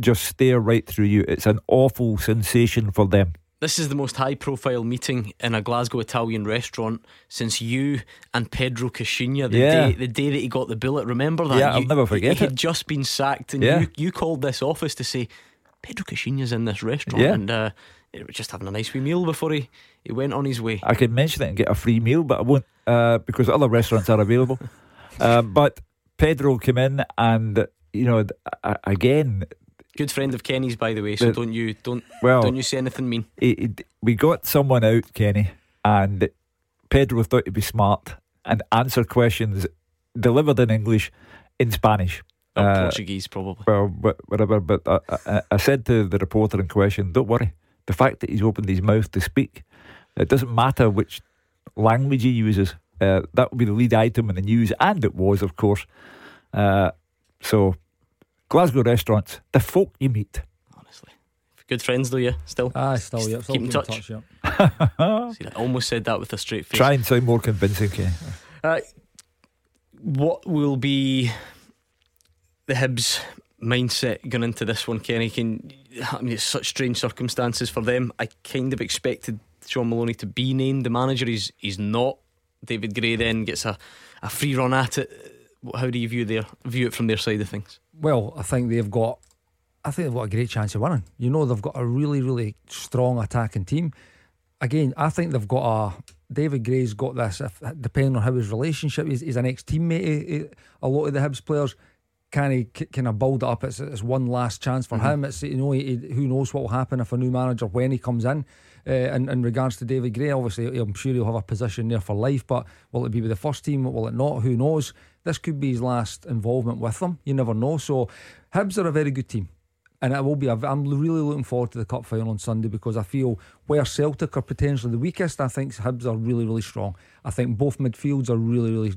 just stare right through you. It's an awful sensation for them. This is the most high profile meeting in a Glasgow Italian restaurant since you and Pedro Caixinha, the, yeah. day, the day that he got the bullet. Remember that? Yeah, you, I'll never forget he, it. had just been sacked, and yeah. you, you called this office to say, Pedro Caixinha's in this restaurant. Yeah. And uh, was just having a nice wee meal before he, he went on his way. I could mention it and get a free meal, but I won't uh, because other restaurants are available. uh, but Pedro came in and, you know, again, Good friend of Kenny's, by the way. So the, don't you don't well, don't you say anything mean. It, it, we got someone out, Kenny, and Pedro thought he'd be smart and answer questions delivered in English in Spanish. Or uh, Portuguese, probably. Well, whatever. But I, I, I said to the reporter in question, "Don't worry. The fact that he's opened his mouth to speak, it doesn't matter which language he uses. Uh, that will be the lead item in the news, and it was, of course. Uh, so Glasgow restaurants, the folk you meet. Honestly. Good friends though, yeah, still. Ah, still, yeah. Keep in touch. touch yeah. See, I almost said that with a straight face. Try and sound more convincing, okay? Uh, what will be the Hibs mindset going into this one, Kenny? Can I mean it's such strange circumstances for them. I kind of expected Shaun Maloney to be named the manager. He's he's not. David Gray then gets a, a free run at it. How do you view their view it from their side of things? Well, I think they've got. I think they've got a great chance of winning. You know, they've got a really, really strong attacking team. Again, I think they've got a. David Gray's got this. If, depending on how his relationship is, he's an ex-teammate. A lot of the Hibs players can he kind of build it up. It's, it's one last chance for mm-hmm. him. It's you know he, who knows what will happen if a new manager when he comes in. Uh, in, in regards to David Gray, obviously I'm sure he'll have a position there for life. But will it be with the first team? Will it not? Who knows? This could be his last involvement with them. You never know. So Hibs are a very good team. And it will be. i am really looking forward to the cup final on Sunday because I feel where Celtic are potentially the weakest, I think Hibs are really, really strong. I think both midfields are really, really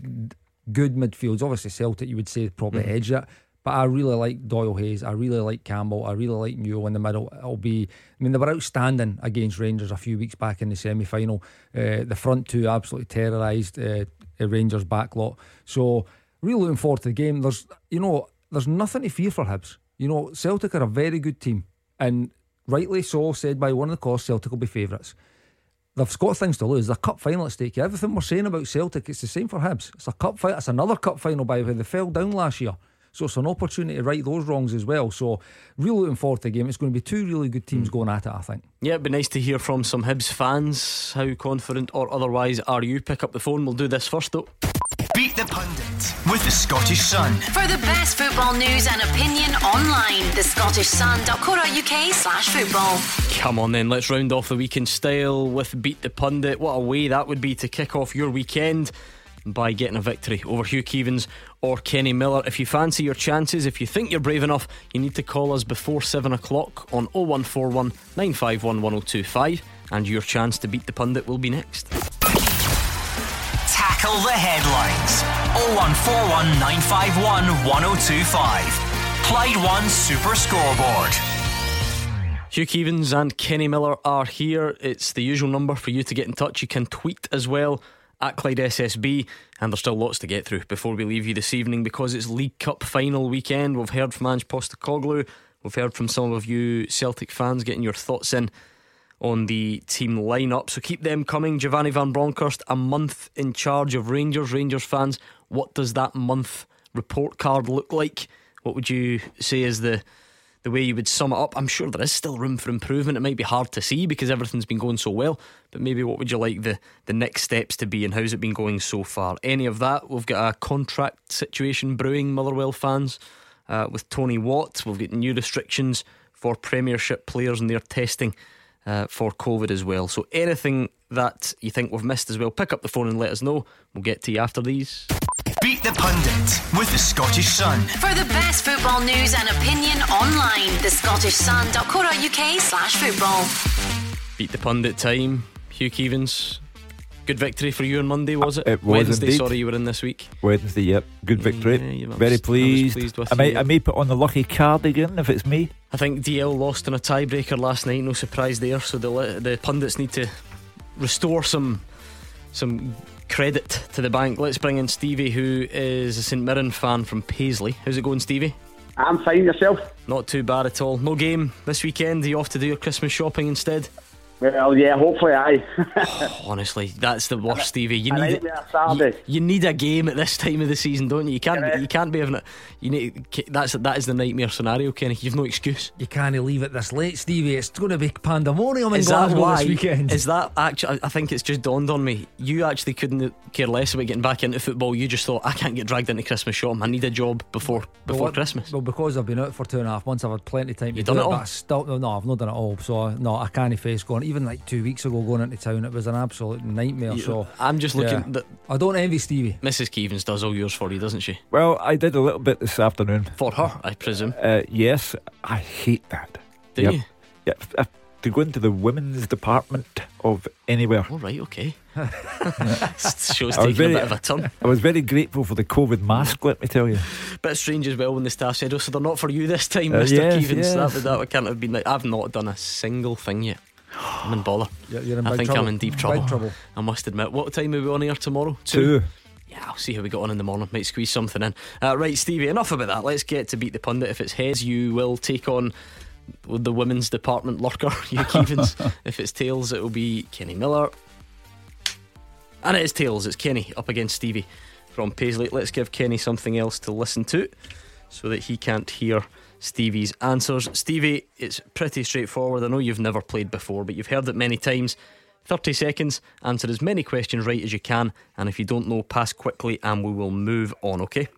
good midfields. Obviously, Celtic, you would say, probably mm-hmm. edge it. But I really like Doyle Hayes. I really like Campbell. I really like Newell in the middle. It'll be. I mean, they were outstanding against Rangers a few weeks back in the semi final. Uh, the front two absolutely terrorised uh, Rangers backlot. So really looking forward to the game. There's, you know, there's nothing to fear for Hibs. You know, Celtic are a very good team, and rightly so said by one of the callers, Celtic will be favourites. They've got things to lose. The cup final at stake. Everything we're saying about Celtic, it's the same for Hibs. It's a cup fight. It's another cup final by the way. They fell down last year. So it's an opportunity to right those wrongs as well. So really looking forward to the game. It's going to be two really good teams mm. going at it, I think. Yeah, it'd be nice to hear from some Hibs fans. How confident or otherwise are you? Pick up the phone. We'll do this first though. Beat the Pundit with the Scottish Sun. For the best football news and opinion online, the scottishsun.co.uk slash football. Come on then, let's round off the weekend style with Beat the Pundit. What a way that would be to kick off your weekend. by getting a victory over Hugh Keevins or Kenny Miller. If you fancy your chances, if you think you're brave enough, you need to call us before 7 o'clock on 0141 951 1025, and your chance to beat the pundit will be next. Tackle the headlines. 0141 951 1025. Clyde One Super Scoreboard. Hugh Keevins and Kenny Miller are here. It's the usual number for you to get in touch. You can tweet as well at Clyde SSB, and there's still lots to get through before we leave you this evening because it's League Cup final weekend. We've heard from Ange Postecoglou, we've heard from some of you Celtic fans getting your thoughts in on the team lineup. So keep them coming. Giovanni Van Bronckhorst, a month in charge of Rangers. Rangers fans, what does that month report card look like? What would you say is the the way you would sum it up? I'm sure there is still room for improvement. It might be hard to see because everything's been going so well, but maybe what would you like the the next steps to be and how's it been going so far? Any of that? We've got a contract situation brewing, Motherwell fans, uh, with Tony Watt. We've got new restrictions for Premiership players and their testing. Uh, for COVID as well. So, anything that you think we've missed as well, pick up the phone and let us know. We'll get to you after these. Beat the Pundit with the Scottish Sun. For the best football news and opinion online, thescottishsun.co.uk slash football. Beat the pundit time. Hugh Keevins. Good victory for you on Monday, was it? Uh, it was Wednesday, indeed. sorry, you were in this week. Wednesday, yep. Good mm, victory. Yeah, you- I was- I Very was pleased. pleased with I, may, you. I may put on the lucky card again if it's me. I think DL lost in a tiebreaker last night. No surprise there. So the the pundits need to restore some some credit to the bank. Let's bring in Stevie, who is a St Mirren fan from Paisley. How's it going, Stevie? I'm fine yourself. Not too bad at all. No game this weekend. Are you off to do your Christmas shopping instead? Well, yeah, hopefully I. Honestly, that's the worst, Stevie. You need nightmare Saturday. you need a game at this time of the season, don't you? You can't you can't be having it. You need that's that is the nightmare scenario, Kenny. You've no excuse. You can't leave it this late, Stevie. It's going to be pandemonium in Is that Glasgow why? this weekend. Is that actually? I think it's just dawned on me. You actually couldn't care less about getting back into football. You just thought I can't get dragged into Christmas shopping. I need a job before before Well, Christmas. Well, because I've been out for two and a half months, I've had plenty of time to You do done it it. all? I still, no, no, I've not done it all. So uh, no, I can't face going. Even like two weeks ago, going into town, it was an absolute nightmare. You- so I'm just looking. yeah. That I don't envy Stevie. Mrs. Keevins does all yours for you, doesn't she? Well, I did a little bit this afternoon. For her, I presume. Uh, yes, I hate that. Do Yep. you? Yeah, uh, to go into the women's department of anywhere. All right, okay. Show's I was taking a bit of a turn. I was very grateful for the COVID mask, let me tell you. Bit strange as well when the staff said, "Oh, so they're not for you this time, Uh, Mr. yes, Keevins." yes. That would that can't have been like I've not done a single thing yet. I'm in bother. You're, you're in I think trouble. I'm in deep trouble. Big trouble. I must admit. What time are we on here tomorrow? Two. Yeah, I'll see how we got on in the morning. Might squeeze something in. Uh, right, Stevie. Enough about that. Let's get to beat the pundit. If it's heads, you will take on the women's department lurker, Hugh if it's tails, it will be Kenny Miller. And it is tails. It's Kenny up against Stevie from Paisley. Let's give Kenny something else to listen to, so that he can't hear Stevie's answers. Stevie, it's pretty straightforward. I know you've never played before, but you've heard it many times. 30 seconds, answer as many questions right as you can, and if you don't know, pass quickly and we will move on, okay?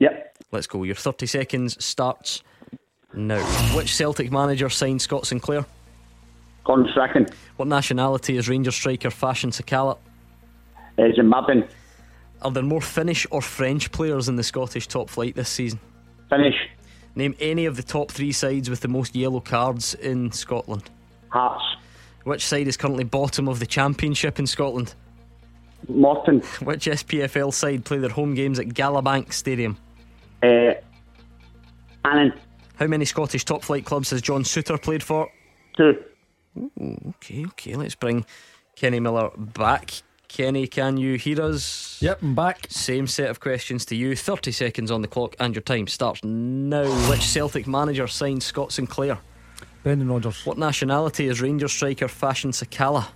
Yep. Let's go. Your 30 seconds starts now. Which Celtic manager signed Scott Sinclair? Gone second. What nationality is Rangers striker Fashion Sakala? Uh, Zimbabwean. Are there more Finnish or French players in the Scottish top flight this season? Finnish. Name any of the top three sides with the most yellow cards in Scotland. Hearts. Which side is currently bottom of the championship in Scotland? Morton. Which SPFL side play their home games at Galabank Stadium? Uh, Annan. How many Scottish top flight clubs has John Souttar played for? Two. Ooh, okay, okay. Let's bring Kenny Miller back. Kenny, can you hear us? Yep, I'm back. Same set of questions to you. 30 seconds on the clock, and your time starts now. Which Celtic manager signed Scott Sinclair? Brendan Rodgers. What nationality is Rangers striker Fashion Sakala?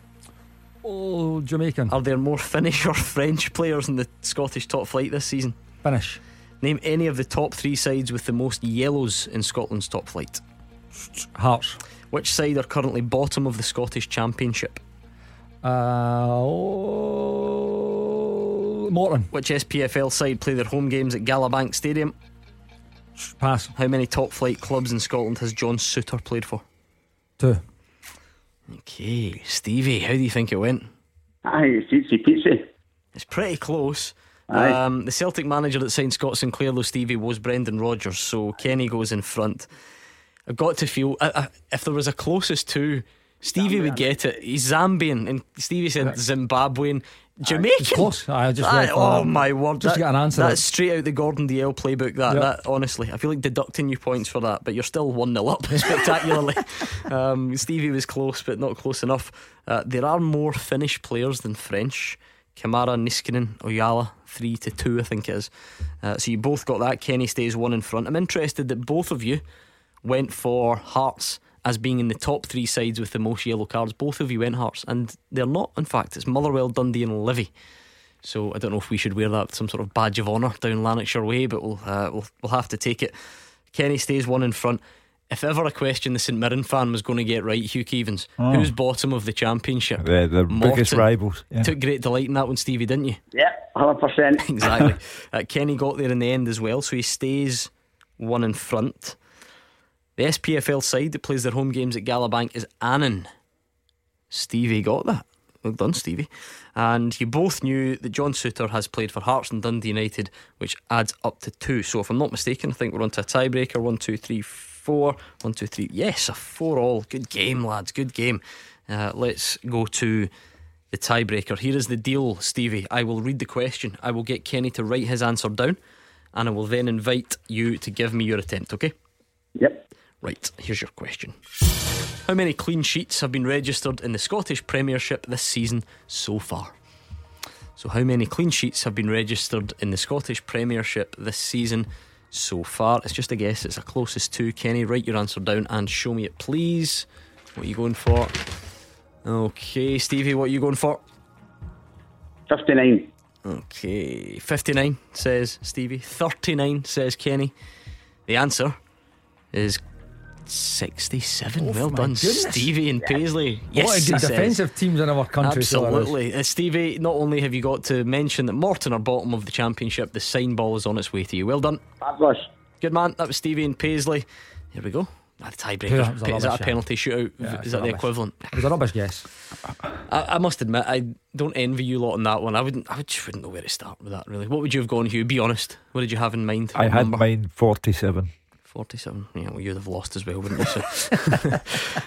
Oh, Jamaican. Are there more Finnish or French players in the Scottish top flight this season? Finnish. Name any of the top three sides with the most yellows in Scotland's top flight. Hearts. Which side are currently bottom of the Scottish Championship? Uh, oh, Morton. Which SPFL side play their home games at Galabank Stadium? Pass. How many top flight clubs in Scotland has John Souttar played for? Two. Okay, Stevie, how do you think it went? Aye, it's easy peasy. It's pretty close. Aye. Um, the Celtic manager that signed Scott Sinclair, though Stevie, was Brendan Rodgers, so Kenny goes in front. I've got to feel I, I, if there was a closest two, Stevie would get it. He's Zambian, and Stevie said Zimbabwean, Jamaican. Close. I just oh that. my word! Just to that- get an answer. That's straight out the Gordon DL playbook. That Yep. that honestly, I feel like deducting you points for that, but you're still one 0 up spectacularly. um, Stevie was close, but not close enough. Uh, there are more Finnish players than French. Kamara, Niskanen, Oyala, three to two, I think it is. Uh, so you both got that. Kenny stays one in front. I'm interested that both of you went for Hearts as being in the top three sides with the most yellow cards. Both of you went Hearts, and they're not. In fact, it's Motherwell, Dundee, and Livi. So I don't know if we should wear that some sort of badge of honour down Lanarkshire way, but we'll, uh, we'll we'll have to take it. Kenny stays one in front. If ever a question the St Mirren fan was going to get right, Hugh Keevins, Oh. who's bottom of the championship? The, the biggest rivals. Yeah. Took great delight in that one, Stevie, didn't you? Yeah, 100%. exactly. Uh, Kenny got there in the end as well, so he stays one in front. The SPFL side that plays their home games at Galabank is Annan. Stevie got that. Well done, Stevie. And you both knew that John Souttar has played for Hearts and Dundee United, which adds up to two. So if I'm not mistaken, I think we're on to a tiebreaker. One, two, three, four. One, two, three. Yes, a four all. Good game, lads. Good game. Uh, let's go to the tiebreaker. Here is the deal, Stevie. I will read the question. I will get Kenny to write his answer down, and I will then invite you to give me your attempt, okay? Yep. Right, here's your question. How many clean sheets have been registered in the Scottish Premiership this season so far? So, how many clean sheets have been registered in the Scottish Premiership this season so far? It's just a guess, it's a closest to. Kenny, write your answer down and show me it, please. What are you going for? Okay, Stevie, what are you going for? 59. Okay, 59 says Stevie, 39 says Kenny. The answer is 67. Oh, well done, goodness. Stevie and Paisley. Yes, what a good defensive teams in our country. so. Absolutely. Uh, Stevie, not only have you got to mention that Morton are bottom of the championship, the sign ball is on its way to you. Well done. Fabulous. Good man. That was Stevie and Paisley. Here we go. The tiebreaker. it was a is that rubbish, a penalty shootout? Yeah, is that a the equivalent? It was a rubbish guess. I, I must admit, I don't envy you lot on that one. I wouldn't. I just wouldn't know where to start with that. Really, what would you have gone, Hugh? Be honest. What did you have in mind? I had number? mine 47. 47. Yeah, well, you'd have lost as well, wouldn't you? So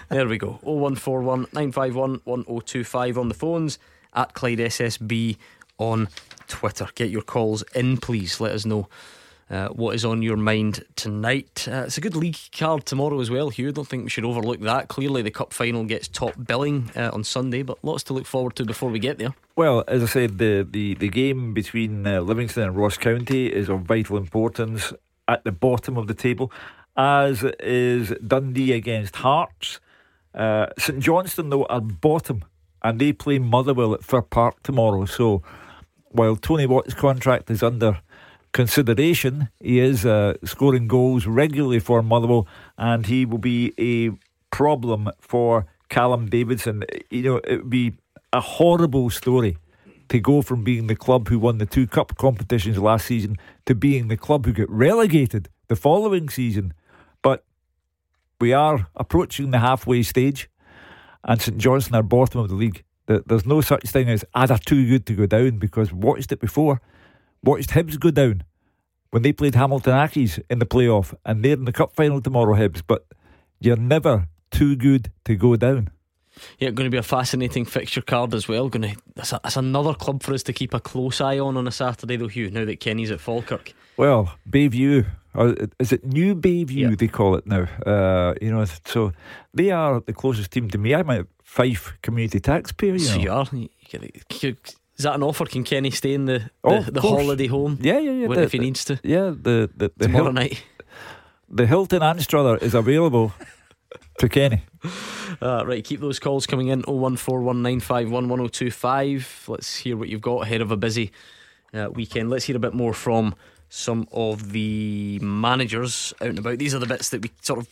there we go. 0141 951 1025 on the phones at Clyde SSB on Twitter. Get your calls in, please. Let us know. Uh, what is on your mind tonight? Uh, it's a good league card tomorrow as well, Hugh. Don't think we should overlook that. Clearly, the cup final gets top billing uh, on Sunday, but lots to look forward to before we get there. Well, as I said, the, the, the game between uh, Livingston and Ross County is of vital importance at the bottom of the table, as is Dundee against Hearts. Uh, St Johnstone, though, are bottom, and they play Motherwell at Fir Park tomorrow. So while Tony Watt's contract is under consideration, he is uh, scoring goals regularly for Motherwell, and he will be a problem for Callum Davidson. You know, it would be a horrible story to go from being the club who won the two cup competitions last season to being the club who got relegated the following season. But we are approaching the halfway stage, and St Johnstone are bottom of the league. There- There's no such thing as ah, they're too good to go down because watched it before. Watched Hibs go down when they played Hamilton Accies in the playoff, and they're in the cup final tomorrow, Hibs. But you're never too good to go down. Yeah, going to be a fascinating fixture card as well. Going to that's, a, that's another club for us to keep a close eye on on a Saturday, though, Hugh. Now that Kenny's at Falkirk. Well, Bayview, or is it New Bayview they call it now? Uh, you know, so they are the closest team to me. I'm a Fife community taxpayer. You So know. you are. You get- you- Is that an offer? Can Kenny stay in the the, Oh, the holiday home? Yeah, yeah, yeah. The- if he needs to. Yeah, the the, the Tomorrow Hil- night. The Hilton Anstruther is available to Kenny. Uh, right, keep those calls coming in 01419511025. Let's hear what you've got ahead of a busy uh, weekend. Let's hear a bit more from some of the managers out and about. These are the bits that we sort of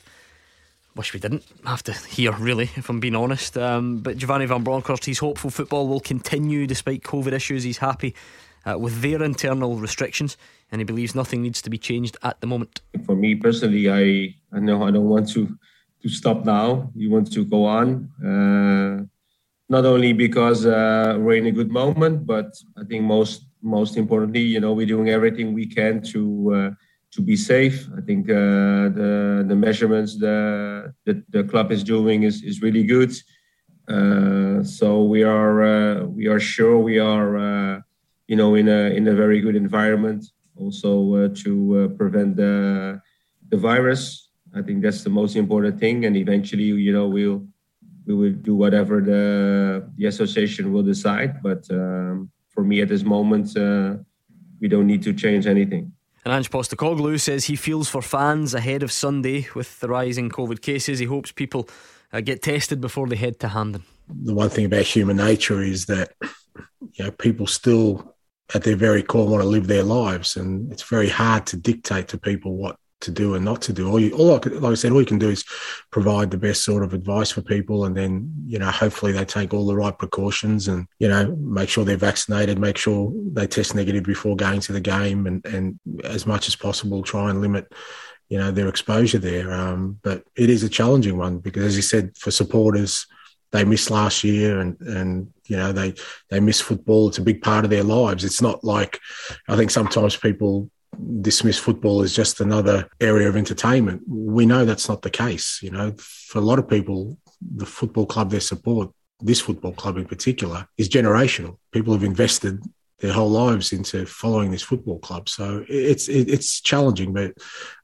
wish we didn't have to hear, really, if I'm being honest. Um, but Giovanni Van Bronckhorst, he's hopeful football will continue despite COVID issues. He's happy uh, with their internal restrictions and he believes nothing needs to be changed at the moment. For me personally, I I know I don't want to to stop now. You want to go on. Uh, not only because uh, we're in a good moment, but I think most most importantly, you know, we're doing everything we can to uh, to be safe. I think uh, the the measurements the, the, the club is doing is is really good. Uh, so we are uh, we are sure we are uh, you know in a in a very good environment also to prevent the the virus. I think that's the most important thing, and eventually, you know, we'll we will do whatever the the association will decide. But um, for me, at this moment, we don't need to change anything. And Ange Postecoglou says he feels for fans ahead of Sunday with the rising COVID cases. He hopes people uh, get tested before they head to Hampden. The one thing about human nature is that you know people still, at their very core, want to live their lives, and it's very hard to dictate to people what to do and not to do. All you, all like, like I said, all you can do is provide the best sort of advice for people, and then you know, hopefully they take all the right precautions, and you know, make sure they're vaccinated, make sure they test negative before going to the game, and and as much as possible try and limit. You know their exposure there, um, but it is a challenging one because, as you said, for supporters, they missed last year and and you know they they miss football it's a big part of their lives it's not like i think sometimes people dismiss football as just another area of entertainment. We know that's not the case. You know, for a lot of people, the football club they support, this football club in particular, is generational. People have invested their whole lives into following this football club. So it's it's challenging, but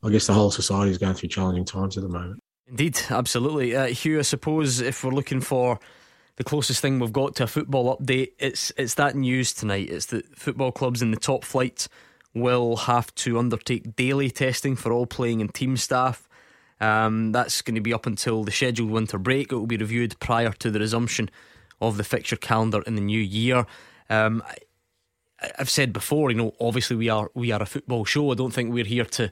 I guess the whole society is going through challenging times at the moment. Indeed, absolutely. Uh, Hugh, I suppose if we're looking for the closest thing we've got to a football update, it's it's that news tonight. It's that football clubs in the top flight will have to undertake daily testing for all playing and team staff. Um, that's going to be up until the scheduled winter break. It will be reviewed prior to the resumption of the fixture calendar in the new year. Um, I, have said before, you know, obviously we are we are a football show. I don't think we're here to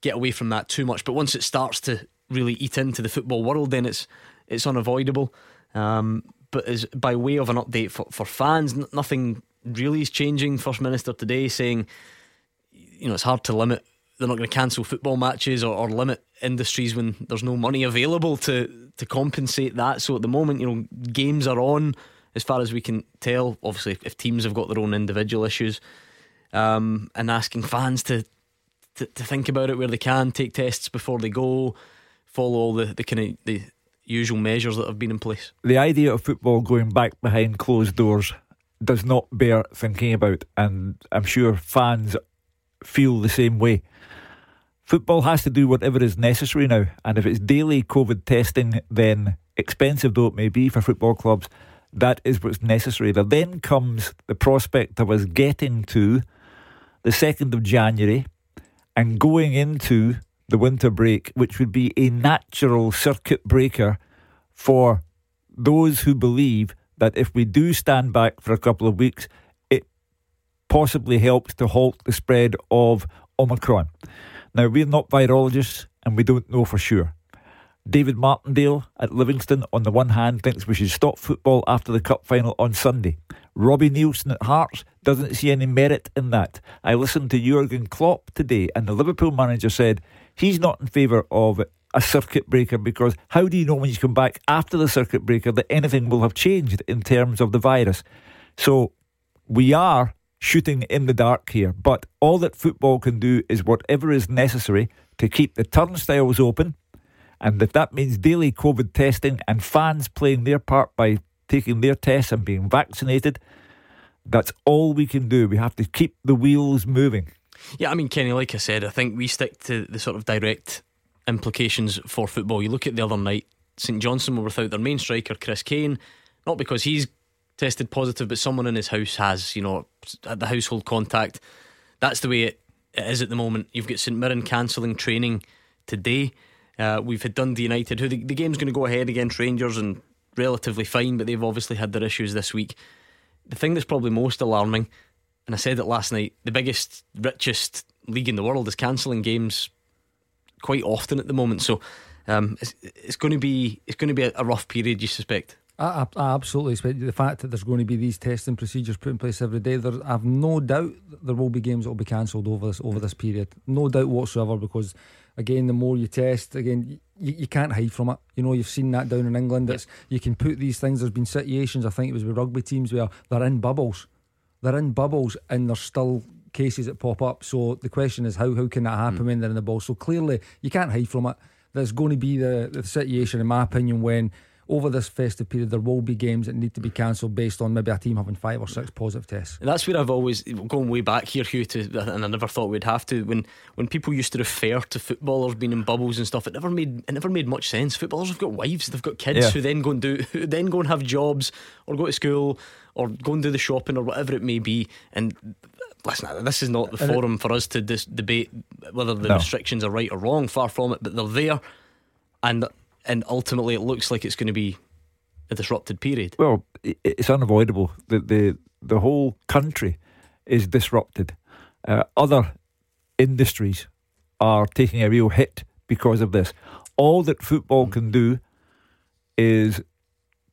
get away from that too much. But once it starts to really eat into the football world, then it's it's unavoidable. Um, but as by way of an update for, for fans, n- nothing really is changing. First Minister today saying you know, it's hard to limit. They're not going to cancel football matches or, or limit industries when there's no money available to to compensate that. So at the moment, you know, games are on as far as we can tell. Obviously, if, teams have got their own individual issues, um, and asking fans to, to, to think about it where they can, take tests before they go, follow all the the kind of the usual measures that have been in place. The idea of football going back behind closed doors does not bear thinking about, and I'm sure fans feel the same way. Football has to do whatever is necessary now, and if it's daily COVID testing, then expensive though it may be for football clubs, that is what's necessary. There then comes the prospect of us getting to the 2nd of January and going into the winter break, which would be a natural circuit breaker for those who believe that if we do stand back for a couple of weeks, possibly helps to halt the spread of Omicron. Now, we're not virologists and we don't know for sure. David Martindale at Livingston, on the one hand, thinks we should stop football after the cup final on Sunday. Robbie Neilson at Hearts doesn't see any merit in that. I listened to Jurgen Klopp today, and the Liverpool manager said he's not in favour of a circuit breaker because how do you know when you come back after the circuit breaker that anything will have changed in terms of the virus? So we are shooting in the dark here. But all that football can do is whatever is necessary to keep the turnstiles open. And if that means daily COVID testing and fans playing their part by taking their tests and being vaccinated, that's all we can do. We have to keep the wheels moving. Yeah, I mean, Kenny, like I said, I think we stick to the sort of direct implications for football. You look at the other night, St Johnstone were without their main striker, Chris Kane, not because he's tested positive, but someone in his house has, you know, the household contact. That's the way it, it is at the moment. You've got St Mirren cancelling training today. Uh, we've had Dundee United, who the, the game's going to go ahead against Rangers and relatively fine, but they've obviously had their issues this week. The thing that's probably most alarming, and I said it last night, the biggest, richest league in the world is cancelling games quite often at the moment. So um, it's, it's going to be it's going to be a, a rough period, you suspect. I, I, I absolutely expect the fact that there's going to be these testing procedures put in place every day. There, I've no doubt there will be games that will be cancelled over this over this period. No doubt whatsoever. Because again, the more you test, again, you, you can't hide from it. You know, you've seen that down in England. It's you can put these things. There's been situations. I think it was with rugby teams where they're in bubbles. They're in bubbles, and there's still cases that pop up. So the question is, how how can that happen mm. when they're in the bubble? So clearly, you can't hide from it. There's going to be the, the situation, in my opinion, when over this festive period there will be games that need to be mm. cancelled based on maybe a team having five or six positive tests. And that's where I've always going way back here, Hugh, to, and I never thought we'd have to. When when people used to refer to footballers being in bubbles and stuff, it never made it never made much sense. Footballers have got wives, they've got kids Yeah. who then go and do, who then go and have jobs or go to school or go and do the shopping or whatever it may be. And listen, this is not the And it- forum for us to dis- debate whether the No. restrictions are right or wrong. Far from it, but they're there, and and ultimately it looks like it's going to be a disrupted period. Well, it's unavoidable. The the the whole country is disrupted. Uh, other industries are taking a real hit because of this. All that football can do is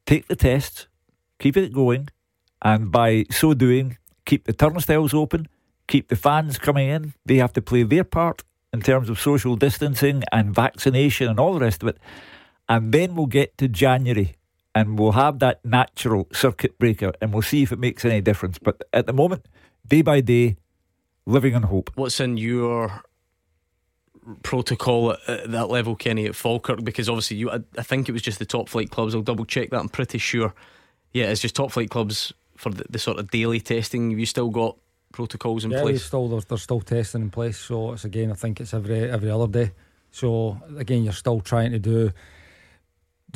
take the tests, keep it going, and by so doing, keep the turnstiles open, keep the fans coming in. They have to play their part in terms of social distancing and vaccination and all the rest of it. And then we'll get to January and we'll have that natural circuit breaker and we'll see if it makes any difference. But at the moment, day by day, living on hope. What's in your protocol at, at that level, Kenny, at Falkirk? Because obviously, you, I, I think it was just the top flight clubs. I'll double check that. I'm pretty sure. Yeah, it's just top flight clubs for the, the sort of daily testing. Have you still got protocols in yeah, we place? still there's, there's still testing in place. So it's again, I think it's every every other day. So again, you're still trying to do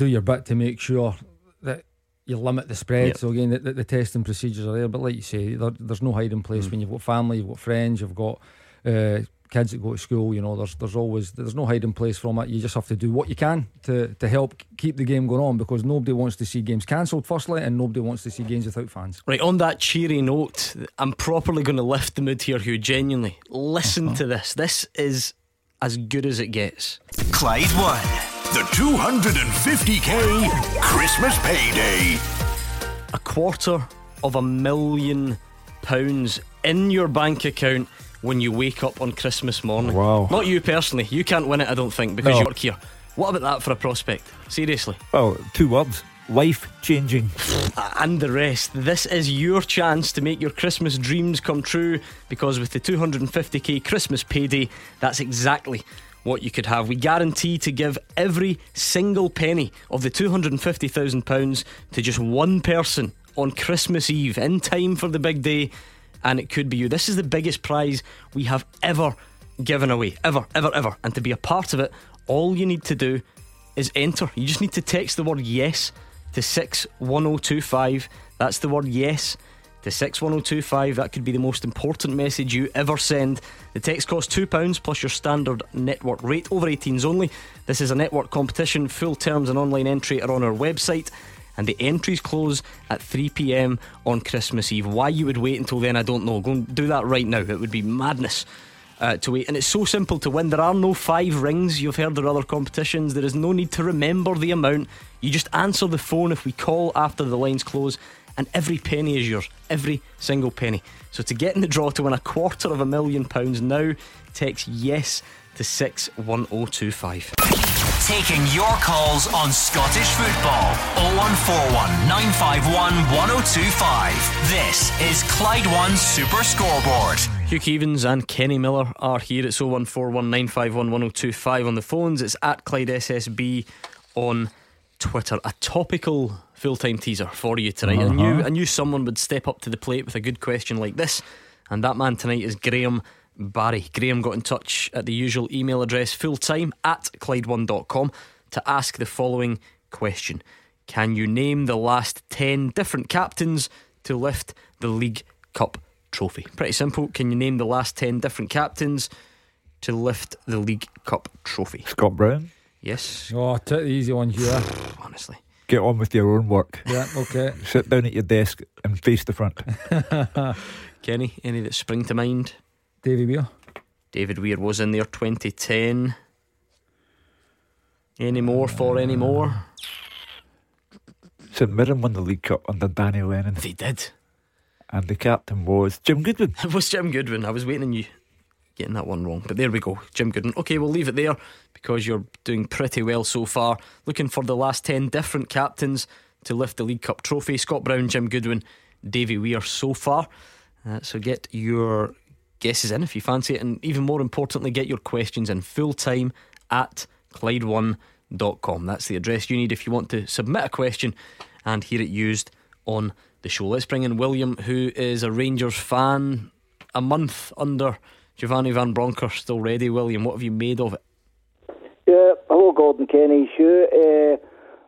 do your bit to make sure that you limit the spread. Yep. So again, the, the, the testing procedures are there. But like you say, there, there's no hiding place when you've got family, you've got friends, you've got uh, kids that go to school. You know, there's there's always there's no hiding place from it. You just have to do what you can to to help keep the game going on because nobody wants to see games cancelled. Firstly, and nobody wants to see games without fans. Right, on that cheery note, I'm properly going to lift the mood here, Hugh. Genuinely. Listen to this. This is as good as it gets. Clyde One. The 250k Christmas payday. a quarter of a million pounds in your bank account when you wake up on Christmas morning. Wow. Not you personally. You can't win it, I don't think, because No. you work here. What about that for a prospect? Seriously. Well, two words life changing. And the rest. This is your chance to make your Christmas dreams come true because with the 250k Christmas payday, that's exactly what you could have. We guarantee to give every single penny of the £250,000 to just one person on Christmas Eve in time for the big day, and it could be you. This is the biggest prize we have ever given away. Ever, ever, ever. And to be a part of it, all you need to do is enter. You just need to text the word yes to 61025. That's the word yes to 61025. That could be the most important message you ever send. The text costs £2 plus your standard network rate over 18s only. This is a network competition. Full terms and online entry are on our website. And the entries close at 3 pm on Christmas Eve. Why you would wait until then, I don't know. Go and do that right now. It would be madness uh, to wait. And it's so simple to win. There are no five rings. You've heard there are other competitions. There is no need to remember the amount. You just answer the phone if we call after the lines close, and every penny is yours. Every single penny. So to get in the draw to win a quarter of a million pounds now, text yes to 61025. Taking your calls on Scottish football. 0141 951 1025. This is Clyde One Super Scoreboard. Hugh Keevins and Kenny Miller are here. It's 01419511025 on the phones. It's at Clyde SSB on Twitter. A topical full time teaser for you tonight. I, knew, Uh-huh. I knew someone would step up to the plate with a good question like this, and that man tonight is Graham Barry. Graham got in touch at the usual email address fulltime at Clyde1.com to ask the following question Can you name the last 10 different captains to lift the League Cup trophy? Pretty simple. Can you name the last 10 different captains to lift the League Cup trophy? Scott Brown, Yes, Oh, take the easy one here. honestly. Get on with your own work. yeah, okay. Sit down at your desk and face the front. Kenny, any that spring to mind? Davy Weir. David Weir was in there 2010. Any more for any more? St Mirren won the League Cup under Danny Lennon. They did. And the captain was Jim Goodwin. It was Jim Goodwin. I was waiting on you getting that one wrong. But there we go, Jim Goodwin. Okay, we'll leave it there because you're doing pretty well so far. Looking for the last 10 different captains to lift the League Cup trophy. Scott Brown, Jim Goodwin, Davy Weir so far. Uh, so get your guesses in if you fancy it, and even more importantly, get your questions in full time at Clyde1.com. That's the address you need if you want to submit a question and hear it used on the show. Let's bring in William, who is a Rangers fan, a month under Giovanni Van Bronckhorst already. William, what have you made of it? Yeah, hello, Gordon Kenny. Sure. Uh,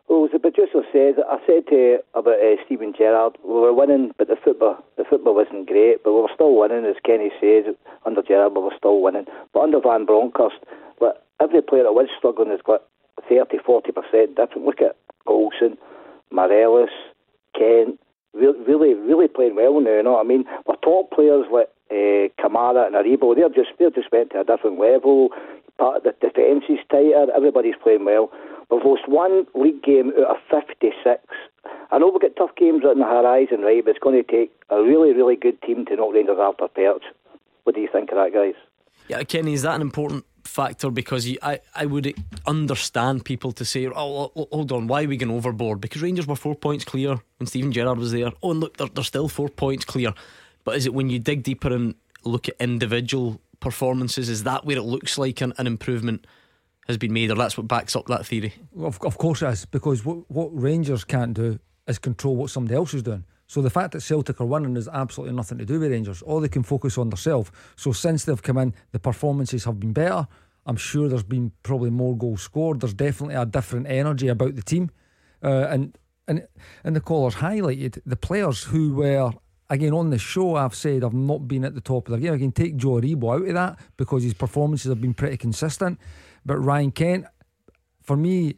well, as the producer said, I said to about uh, Steven Gerrard, we were winning, but the football the football wasn't great, but we were still winning, as Kenny says. Under Gerrard, we were still winning. But under Van Bronckhorst, like, every player that was struggling has got 30, 40% different. Look at Olsen, Morelos, Kent, really, really playing well now. You know what I mean? Our top players like uh, Kamara and Aribo, they're just they're just went to a different level. Part of the defence is tighter. Everybody's playing well. We've lost one league game out of 56. I know we've got tough games on the horizon, right? But it's going to take a really, really good team to knock Rangers off their perch. What do you think of that, guys? Yeah, Kenny, is that an important factor? Because you, I, I would understand people to say, oh, hold on, why are we going overboard? Because Rangers were four points clear when Steven Gerrard was there. Oh, and look, they're, they're still four points clear. But is it when you dig deeper and look at individual performances, is that where it looks like an, an improvement? has been made, or that's what backs up that theory. Of, of course it is, because what, what Rangers can't do is control what somebody else is doing. So the fact that Celtic are winning is absolutely nothing to do with Rangers. All they can focus on themselves. So since they've come in, the performances have been better. I'm sure there's been probably more goals scored. There's definitely a different energy about the team, uh, and and and the callers highlighted the players who were again on the show. I've said I've not been at the top of their game. I can take Joe Aribo out of that because his performances have been pretty consistent. But Ryan Kent, for me,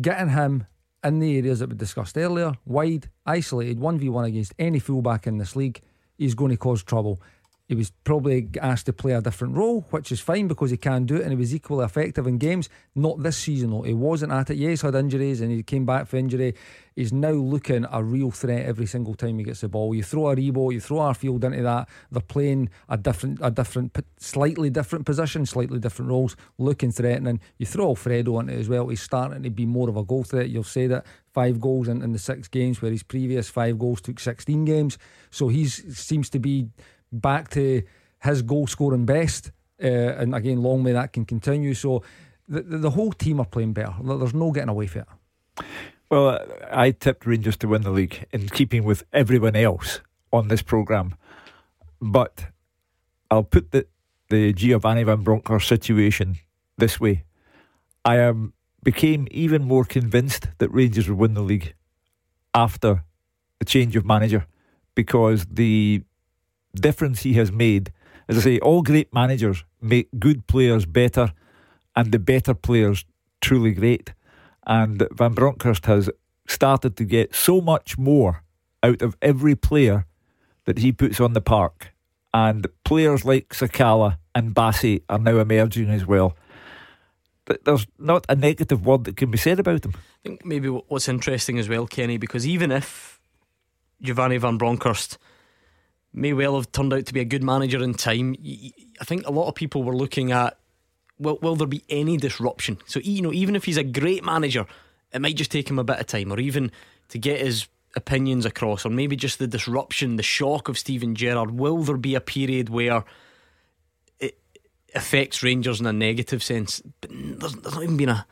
getting him in the areas that we discussed earlier, wide, isolated, 1v1 against any fullback in this league, is going to cause trouble. He was probably asked to play a different role, which is fine because he can do it and he was equally effective in games. Not this season, though. He wasn't at it. Yes, had injuries and he came back for injury. He's now looking a real threat every single time he gets the ball. You throw Aribo, you throw Arfield into that. They're playing a different, a different, slightly different position, slightly different roles, looking threatening. You throw Alfredo into it as well. He's starting to be more of a goal threat. You'll say that five goals in, in the six games, where his previous five goals took 16 games. So he seems to be back to his goal scoring best. Uh, and again, long may that can continue. So the, the, the whole team are playing better. There's no getting away from it. Well, I tipped Rangers to win the league in keeping with everyone else on this programme. But I'll put the, the Giovanni Van Bronckhorst situation this way. I am became even more convinced that Rangers would win the league after the change of manager because the difference he has made. As I say, all great managers make good players better and the better players truly great. And Van Bronckhorst has started to get so much more out of every player that he puts on the park. And players like Sakala and Bassey are now emerging as well. There's not a negative word that can be said about them. I think maybe what's interesting as well, Kenny, because even if Giovanni Van Bronckhorst may well have turned out to be a good manager in time. I think a lot of people were looking at will will there be any disruption? So you know, even if he's a great manager, it might just take him a bit of time, or even to get his opinions across, or maybe just the disruption, the shock of Steven Gerrard. Will there be a period where it affects Rangers in a negative sense? But there's, there's not even been a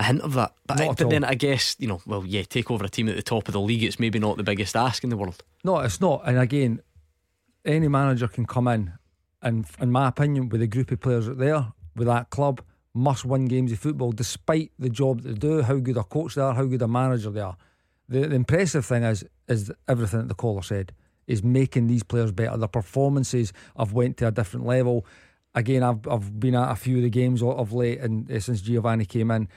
a hint of that. But, I, but then I guess, you know, well, yeah, take over a team at the top of the league, it's maybe not the biggest ask in the world. No, it's not. And again, any manager can come in and, in my opinion, with a group of players there, with that club, must win games of football despite the job they do, how good a coach they are, how good a manager they are. The, the impressive thing is is everything that the caller said is making these players better. Their performances have went to a different level. Again, I've I've been at a few of the games of late and uh, since Giovanni came in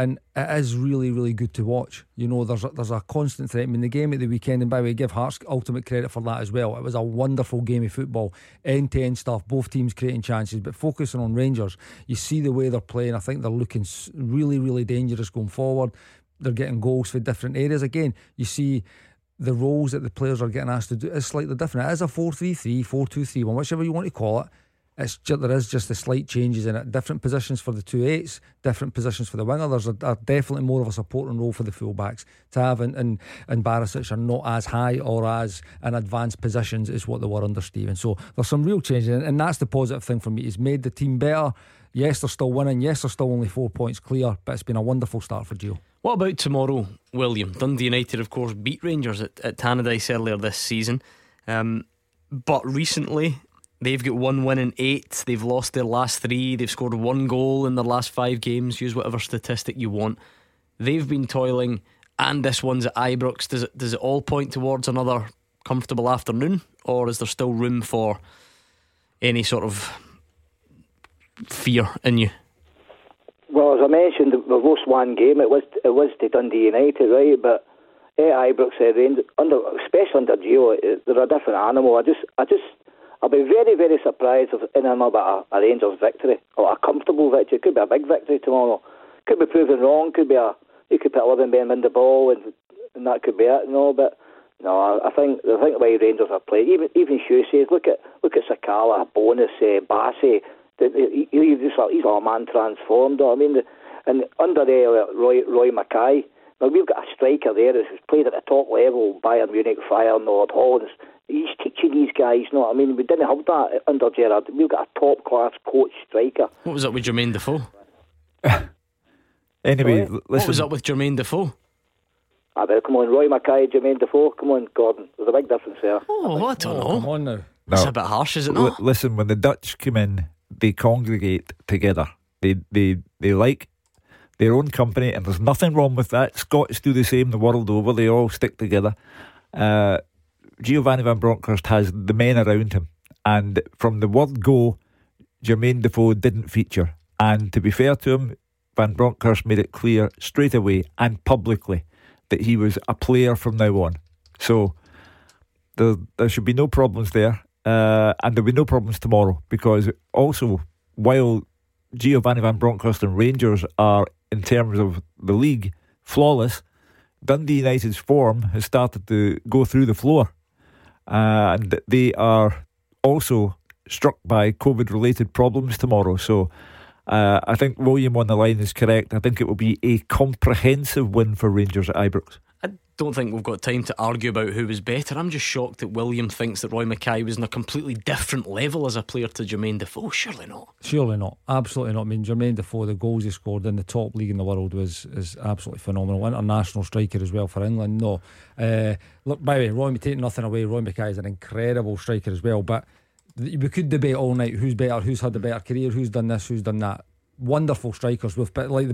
and it is really, really good to watch. You know, there's a, there's a constant threat. I mean, the game at the weekend, and by the way, give Hearts ultimate credit for that as well. It was a wonderful game of football, end to end stuff, both teams creating chances, but focusing on Rangers, you see the way they're playing. I think they're looking really, really dangerous going forward. they're getting goals for different areas. Again, you see the roles that the players are getting asked to do is slightly different. It is a 4 3 3, 4 2 3 1, whichever you want to call it. It's just, there is just the slight changes in it. Different positions for the two eights, different positions for the winger. There's a, a definitely more of a supporting role for the fullbacks. Tav and, and, and Barisic are not as high or as in advanced positions as what they were under Steven. So there's some real changes, and, and that's the positive thing for me. He's made the team better. Yes, they're still winning. Yes, they're still only four points clear, but it's been a wonderful start for Gio. What about tomorrow, William? Dundee United, of course, beat Rangers at, at Tannadice earlier this season. Um, but recently, they've got one win in eight. They've lost their last three. They've scored one goal in their last five games. Use whatever statistic you want. They've been toiling, and this one's at Ibrox. Does it, does it all point towards another comfortable afternoon, or is there still room for any sort of fear in you? Well, as I mentioned, we lost one game. It was it was to Dundee United, right? But at Ibrox, uh, Rangers, under especially under Gio, they're a different animal. I just, I just, I'll be very, very surprised if in another a, a Rangers victory or a comfortable victory. Could be a big victory tomorrow. Could be proven wrong. Could be a you could put eleven men in the ball and and that could be it. Know, but no, I think I think the way Rangers are playing, even even Hugh says, look at look at Sakala, Bonus, uh, Bassey. He, he's just he's a man transformed. I mean, and under uh, Roy Roy Makaay. Now we've got a striker there who's played at the top level, Bayern Munich, Feyenoord, Holland. He's teaching these guys. You know, I mean, we didn't have that under Gerrard. We've got a top class coach striker. What was up with Jermaine Defoe? anyway, Sorry? What was up with Jermaine Defoe? I but come on, Roy Makaay, Jermaine Defoe. Come on, Gordon. There's a big difference there. Oh, I don't oh, know. Come on now. It's a bit harsh, is it L- listen, when the Dutch come in, they congregate together. They they they like their own company, and there's nothing wrong with that. Scots do the same the world over. They all stick together. Uh, Giovanni Van Bronckhorst has the men around him, and from the word go, Jermaine Defoe didn't feature. And to be fair to him, Van Bronckhorst made it clear straight away and publicly that he was a player from now on. So there, there should be no problems there. Uh, and there'll be no problems tomorrow because also, while Giovanni Van Bronckhorst and Rangers are, in terms of the league, flawless, Dundee United's form has started to go through the floor. Uh, and they are also struck by COVID related problems tomorrow. So uh, I think William on the line is correct. I think it will be a comprehensive win for Rangers at Ibrox. Don't think we've got time to argue about who was better. I'm just shocked that William thinks that Roy Makaay was on a completely different level as a player to Jermaine Defoe. Surely not. Surely not. Absolutely not. I mean, Jermaine Defoe, the goals he scored in the top league in the world was is absolutely phenomenal. International striker as well for England. No, uh, look, by the way, Roy, taking nothing away, Roy Makaay is an incredible striker as well. But we could debate all night who's better, who's had the better career, who's done this, who's done that. Wonderful strikers with, but like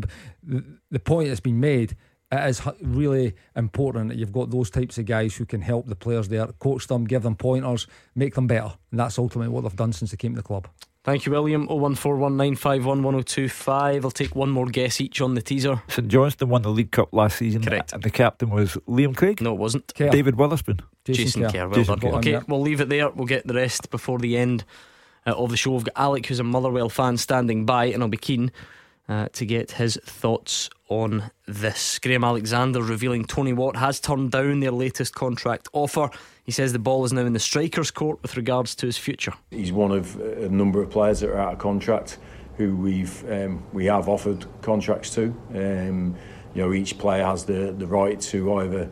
the, the point that's been made. It is really important that you've got those types of guys who can help the players there, coach them, give them pointers, make them better. And that's ultimately what they've done since they came to the club. Thank you, William. 01419511025. I'll take one more guess each on the teaser. St Johnstone won the League Cup last season. Correct. And the captain was Liam Craig? No, it wasn't. Kerr. David Wotherspoon. Jason, Kerr. Kerr. Well Jason done. Kerr. Okay, we'll leave it there. We'll get the rest before the end uh, of the show. We've got Alec, who's a Motherwell fan, standing by, and I'll be keen uh, to get his thoughts on this. Graham Alexander revealing Tony Watt has turned down their latest contract offer. He says the ball is now in the striker's court with regards to his future. He's one of a number of players that are out of contract who we've um, we have offered contracts to. Um, you know, each player has the, the right to either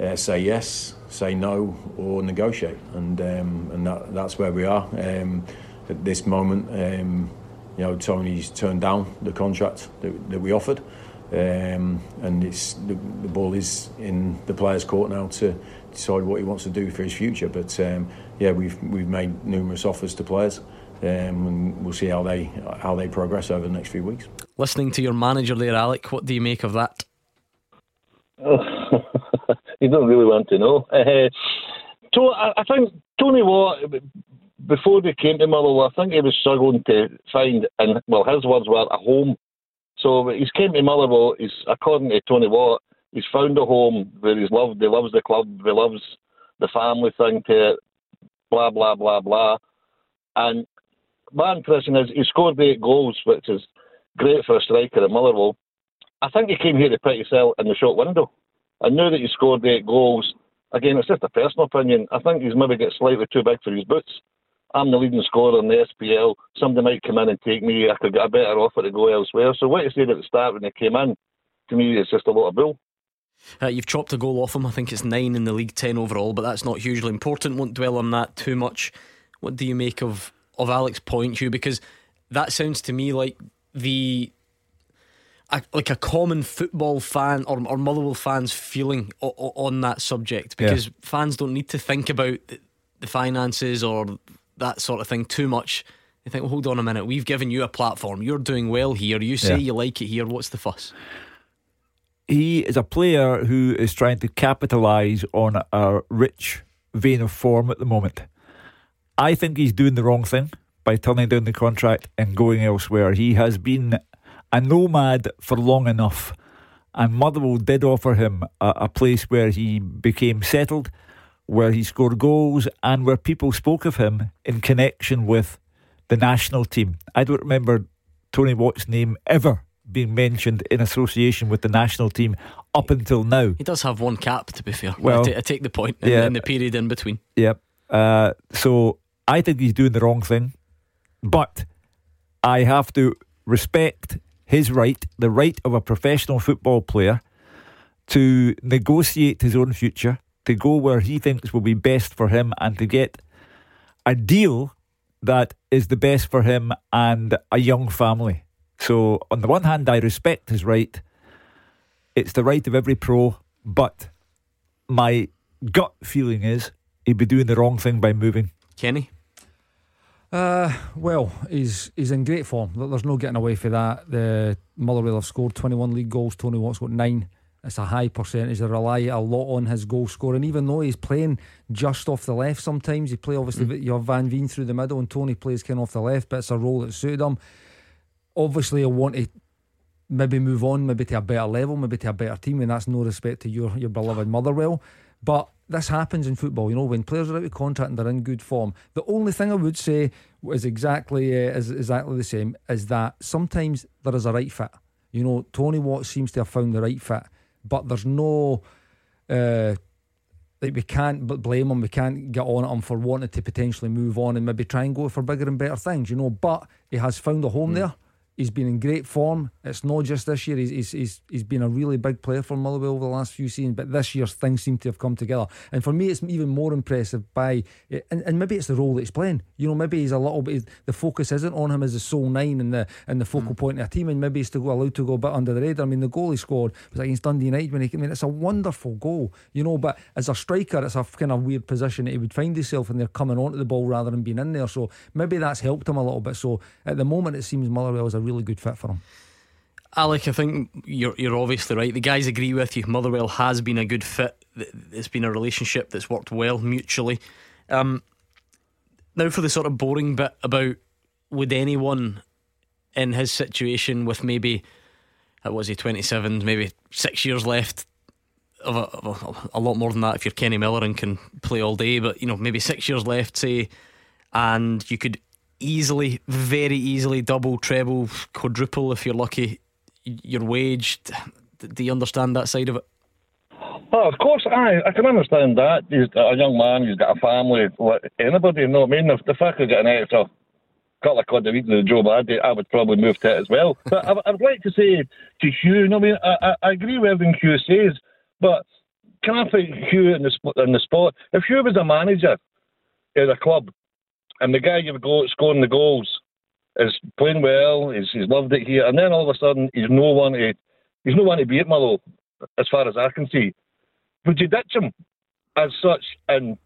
uh, say yes, say no, or negotiate, and um, and that, that's where we are um, at this moment. Um, you know, Tony's turned down the contract that, that we offered, um, and it's the, the ball is in the player's court now to decide what he wants to do for his future. But um, yeah, we've we've made numerous offers to players, um, and we'll see how they how they progress over the next few weeks. Listening to your manager there, Alec, what do you make of that? you don't really want to know. Uh, to, I, I think Tony Watt, before they came to Motherwell, I think he was struggling to find, and well, his words were a home. So he's came to Motherwell. He's according to Tony Watt, he's found a home where he's loved. He loves the club. He loves the family thing to it. Blah blah blah blah. And my impression is he scored eight goals, which is great for a striker at Motherwell. I think he came here to put himself in the short window. I now that he scored eight goals, again, it's just a personal opinion. I think he's maybe get slightly too big for his boots. I'm the leading scorer in the SPL. Somebody might come in and take me. I could get a better offer to go elsewhere. So what he said at the start when they came in, to me, it's just a lot of bull. Uh, you've chopped a goal off him. I think it's nine in the league, ten overall, but that's not hugely important. Won't dwell on that too much. What do you make of of Alex Pointu? Because that sounds to me like the a, like a common football fan or, or Motherwell fans feeling o- o- on that subject because yeah. fans don't need to think about the, the finances or that sort of thing too much. They think, well, hold on a minute, we've given you a platform. You're doing well here. You say yeah. you like it here. What's the fuss? He is a player who is trying to capitalise on a rich vein of form at the moment. I think he's doing the wrong thing by turning down the contract and going elsewhere. He has been a nomad for long enough, and Motherwell did offer him a, a place where he became settled, where he scored goals, and where people spoke of him in connection with the national team. I don't remember Tony Watt's name ever being mentioned in association with the national team up until now. He does have one cap, to be fair. Well, I, t- I take the point in, yeah, the period in between. Yep. Yeah. Uh, so I think he's doing the wrong thing. But I have to respect his right, the right of a professional football player, to negotiate his own future, to go where he thinks will be best for him, and to get a deal that is the best for him and a young family. So, on the one hand, I respect his right. It's the right of every pro, but my gut feeling is he'd be doing the wrong thing by moving. Kenny? Uh, well, he's he's in great form. There's no getting away from that. The Motherwell have scored 21 league goals. Tony Watt's got nine. It's a high percentage. They rely a lot on his goal scoring. Even though he's playing just off the left, sometimes he play obviously. Mm. You have Van Veen through the middle, and Tony plays kind of off the left. But it's a role that suited him. Obviously, he'll want to maybe move on, maybe to a better level, maybe to a better team, and that's no respect to your your beloved Motherwell. But this happens in football, you know, when players are out of contract and they're in good form. The only thing I would say is exactly uh, is exactly the same is that sometimes there is a right fit. You know, Tony Watt seems to have found the right fit, but there's no. Uh, like we can't blame him. We can't get on at him for wanting to potentially move on and maybe try and go for bigger and better things, you know. But he has found a home mm. there. He's been in great form. It's not just this year. He's, he's, he's, he's been a really big player for Motherwell over the last few seasons, but this year things seem to have come together. And for me, it's even more impressive by, and, and maybe it's the role that he's playing. You know, maybe he's a little bit, the focus isn't on him as a sole nine and the and the focal mm. point of a team, and maybe he's to go allowed to go a bit under the radar. I mean, the goal he scored was against Dundee United when he, came I mean, it's a wonderful goal, you know, but as a striker, it's a kind of weird position that he would find himself in there coming onto the ball rather than being in there. So maybe that's helped him a little bit. So at the moment, it seems Motherwell is a really good fit for him. Alec, I think you're you're obviously right. The guys agree with you. Motherwell has been a good fit. It's been a relationship that's worked well mutually. Um, now for the sort of boring bit about would anyone in his situation with maybe what was he 27, maybe six years left of, a, of a, a, lot more than that if you're Kenny Miller and can play all day, but you know maybe six years left, say, and you could easily, very easily double, treble, quadruple if you're lucky your wage. Do you understand that side of it? Oh, of course, I I can understand that. He's a young man, he's got a family. Anybody, you know what I mean? If, if I could get an extra couple of quid a week to the job I did, I would probably move to it as well. But I, would like to say to Hugh, you know, I mean, I, I agree with everything Hugh says, but can I put Hugh in the, in the spot? If Hugh was a manager at a club and the guy you've got scoring the goals is playing well. He's, he's loved it here, and then all of a sudden he's no one to he's no one to be at Motherwell, as far as I can see. Would you ditch him as such and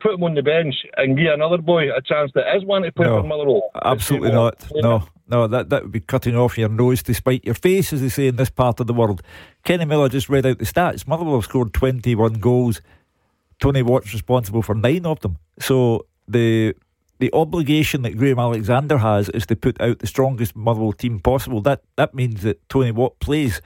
put him on the bench and give another boy a chance that is one to play no, for Motherwell? Absolutely not. No, no, that that would be cutting off your nose to spite your face, as they say in this part of the world. Kenny Miller just read out the stats. Motherwell have scored twenty one goals. Tony Watt's responsible for nine of them. So the the obligation that Graham Alexander has is to put out the strongest Motherwell team possible. That that means that Tony Watt plays,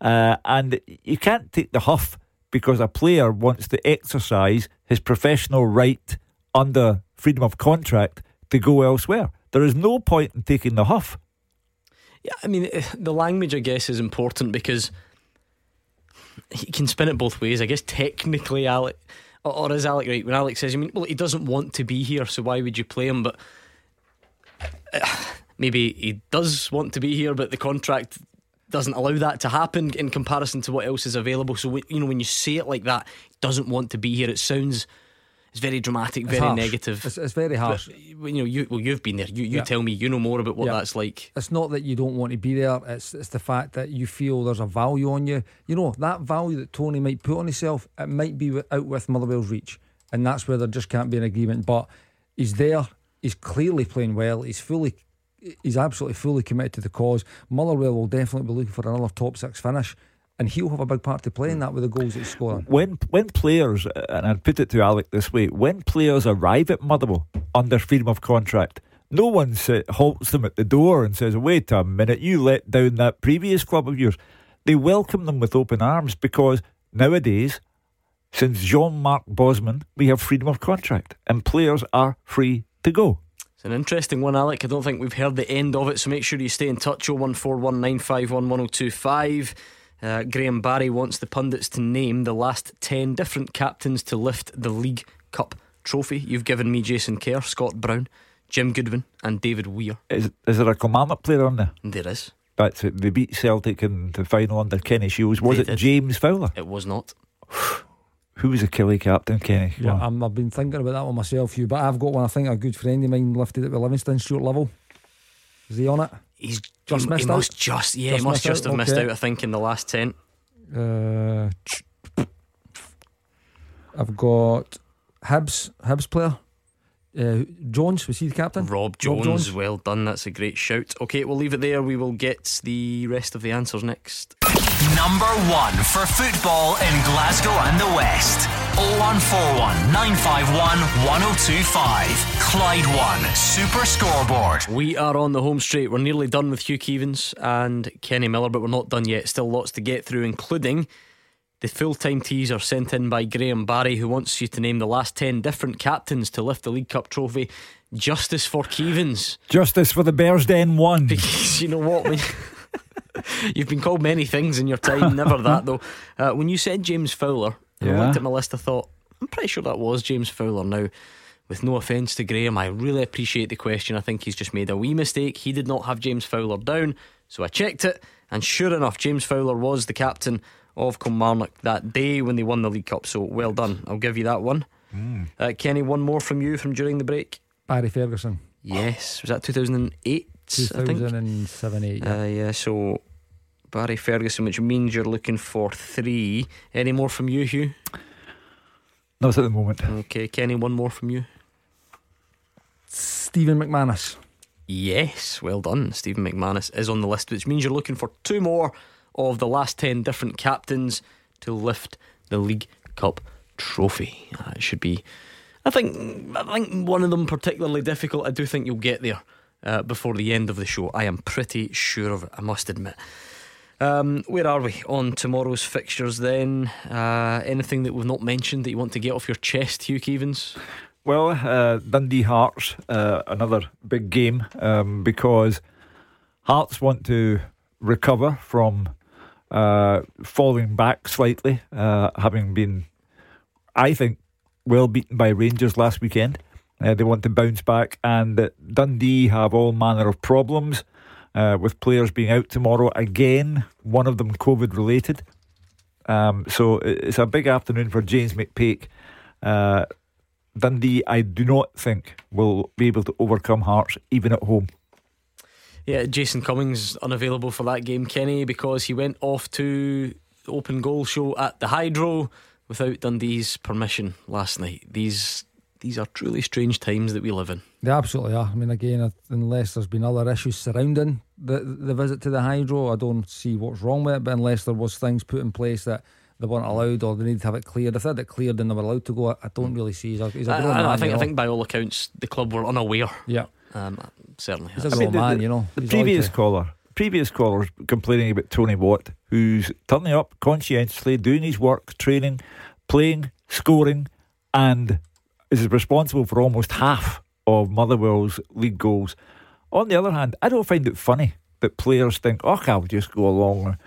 uh, and you can't take the huff because a player wants to exercise his professional right under freedom of contract to go elsewhere. There is no point in taking the huff. Yeah, I mean, the language, I guess, is important because he can spin it both ways. I guess technically, Alec, or, or is Alec right when Alec says, I mean, well, he doesn't want to be here, so why would you play him? But uh, maybe he does want to be here, but the contract doesn't allow that to happen in comparison to what else is available. So, you know, when you say it like that, doesn't want to be here, it sounds. It's very dramatic, It's very harsh. negative. It's, it's very harsh. But, you know, you well, you've been there. You, you Yeah. tell me. You know more about what Yeah. that's like. It's not that you don't want to be there. It's it's the fact that you feel there's a value on you. You know that value that Tony might put on himself. It might be out with Motherwell's reach, and that's where there just can't be an agreement. But he's there. He's clearly playing well. He's fully. He's absolutely fully committed to the cause. Motherwell will definitely be looking for another top six finish, and he'll have a big part to play in hmm. that with the goals that he's scoring. When when players, and I'd put it to Alec this way, when players arrive at Motherwell under freedom of contract, no one sa- halts them at the door and says, "Wait a minute, you let down that previous club of yours." They welcome them with open arms because nowadays, since Jean-Marc Bosman, we have freedom of contract, and players are free to go. It's an interesting one, Alec. I don't think we've heard the end of it, so make sure you stay in touch. 01419511025. Uh, Graham Barry wants the pundits to name the last 10 different captains to lift the League Cup trophy. You've given me Jason Kerr, Scott Brown, Jim Goodwin, and David Weir. Is is there a Kilmarnock player on there? There is. That's it. They beat Celtic in the final under Kenny Shiels. Was They it did. James Fowler? It was not. Who was the Killie captain, Kenny? Yeah. I'm, I've been thinking about that one myself, Hugh. But I've got one. I think a good friend of mine lifted it with Livingston, Stuart Lovell. Is he on it? He's Just he, missed he out? must just yeah, Just he must just out? have missed out. I think in the last ten. Uh, I've got Hibs, Hibs player. Uh, Jones, was he the captain? Rob Jones, well done. That's a great shout. Okay, we'll leave it there. We will get the rest of the answers next. Number one for football in Glasgow and the West. 0141 951 1025. Clyde One Super Scoreboard. We are on the home straight. We're nearly done with Hugh Keevins and Kenny Miller, but we're not done yet. Still lots to get through, including the full time teaser sent in by Graham Barry, who wants you to name the last 10 different captains to lift the League Cup trophy. Justice for Keevins. Justice for the Bears Den one. Because you know what? When You've been called many things in your time, never that though. Uh, when you said James Fowler, and I looked at my list, I thought, I'm pretty sure that was James Fowler. Now, with no offence to Graham, I really appreciate the question. I think he's just made a wee mistake. He did not have James Fowler down, so I checked it, and sure enough, James Fowler was the captain of Kilmarnock that day when they won the League Cup. So well done. I'll give you that one. Uh, Kenny, one more from you from during the break. Barry Ferguson. Yes, was that 2008? I think. 2007 8. Yeah. Uh, yeah, so Barry Ferguson, which means you're looking for three. Any more from you, Hugh? Not at the moment. Okay, Kenny, one more from you. Stephen McManus. Yes, well done. Stephen McManus is on the list, which means you're looking for two more of the last 10 different captains to lift the League Cup trophy. Uh, it should be, I think, I think one of them particularly difficult. I do think you'll get there uh, before the end of the show. I am pretty sure of it, I must admit. Um, where are we on tomorrow's fixtures then? Uh, anything that we've not mentioned that you want to get off your chest, Hugh Keevins? Well, uh, Dundee Hearts, uh, another big game um, because Hearts want to recover from uh, falling back slightly, uh, having been, I think, well beaten by Rangers last weekend. Uh, they want to bounce back, and Dundee have all manner of problems uh, with players being out tomorrow again, one of them COVID related. Um, so it's a big afternoon for James McPake. Uh, Dundee, I do not think will be able to overcome Hearts even at home. Yeah, Jason Cummings unavailable for that game, Kenny, because he went off to open goal show at the Hydro without Dundee's permission last night. These these are truly strange times that we live in. They absolutely are. I mean, again, uh, unless there's been other issues surrounding the the visit to the hydro, I don't see what's wrong with it. But unless there was things put in place that they weren't allowed or they needed to have it cleared, if they had it cleared and they were allowed to go, I, I don't really see. He's a, he's a I, grown I- I man, think I think by all accounts the club were unaware. Yeah. Um, certainly. He's has. a grown man, you know. The previous to- caller, previous caller complaining about Tony Watt, who's turning up conscientiously, doing his work, training, playing, scoring, and is responsible for almost half of Motherwell's league goals. On the other hand, I don't find it funny that players think, oh, I'll just go along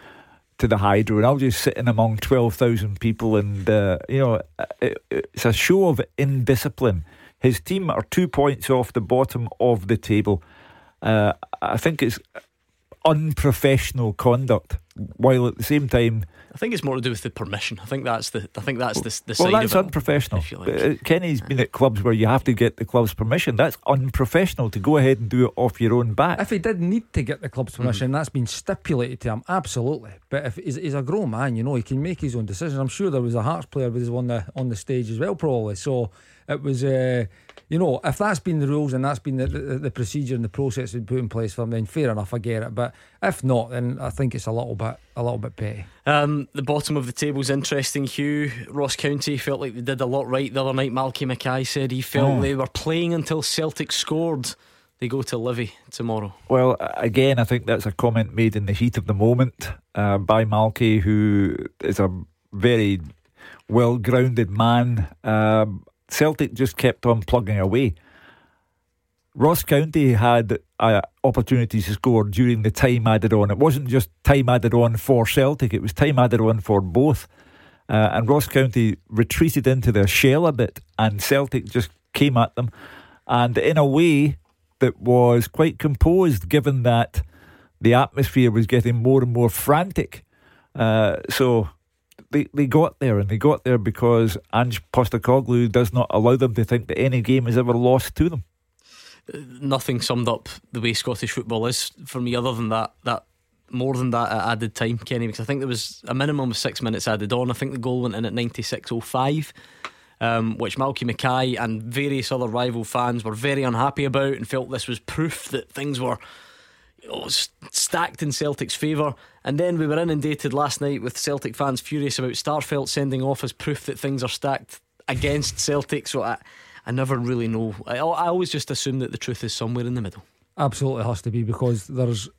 to the hydro and I'll just sit in among 12,000 people and, uh, you know, it, it's a show of indiscipline. His team are two points off the bottom of the table. Uh, I think it's unprofessional conduct, while at the same time. I think it's more to do with the permission. I think that's the. I think that's the, the well, side that's of it. unprofessional. if like. But, uh, Kenny's been at clubs where you have to get the club's permission. That's unprofessional to go ahead and do it off your own back. If he did need to get the club's permission, that's been stipulated to him, absolutely. But if he's, he's a grown man, you know, he can make his own decisions. I'm sure there was a Hearts player with us on the on the stage as well, probably. So it was, uh, you know, if that's been the rules and that's been the, the, the procedure and the process we put in place for him, then fair enough, I get it. But if not, then I think it's a little bit a little bit petty. Um, the bottom of the table's interesting. Hugh Ross County felt like they did a lot right the other night. Malky Mackay said he felt Oh. they were playing until Celtic scored. They go to Livi tomorrow. Well, again, I think that's a comment made in the heat of the moment uh, by Malky, who is a very well grounded man. Um, Celtic just kept on plugging away. Ross County had uh, opportunities to score during the time added on. It wasn't just time added on for Celtic, it was time added on for both. Uh, and Ross County retreated into their shell a bit, and Celtic just came at them. And in a way that was quite composed, given that the atmosphere was getting more and more frantic. Uh, so they, they got there, and they got there because Ange Postecoglou does not allow them to think that any game is ever lost to them. Nothing summed up the way Scottish football is for me, other than that that more than that at added time, Kenny. Because I think there was a minimum of six minutes added on. I think the goal went in at ninety six oh five. Um, which Malky Mackay and various other rival fans were very unhappy about and felt this was proof that things were stacked in Celtic's favour. And then we were inundated last night with Celtic fans furious about Starfelt sending off as proof that things are stacked against Celtic. So I, I never really know. I, I always just assume that the truth is somewhere in the middle. Absolutely has to be because there's,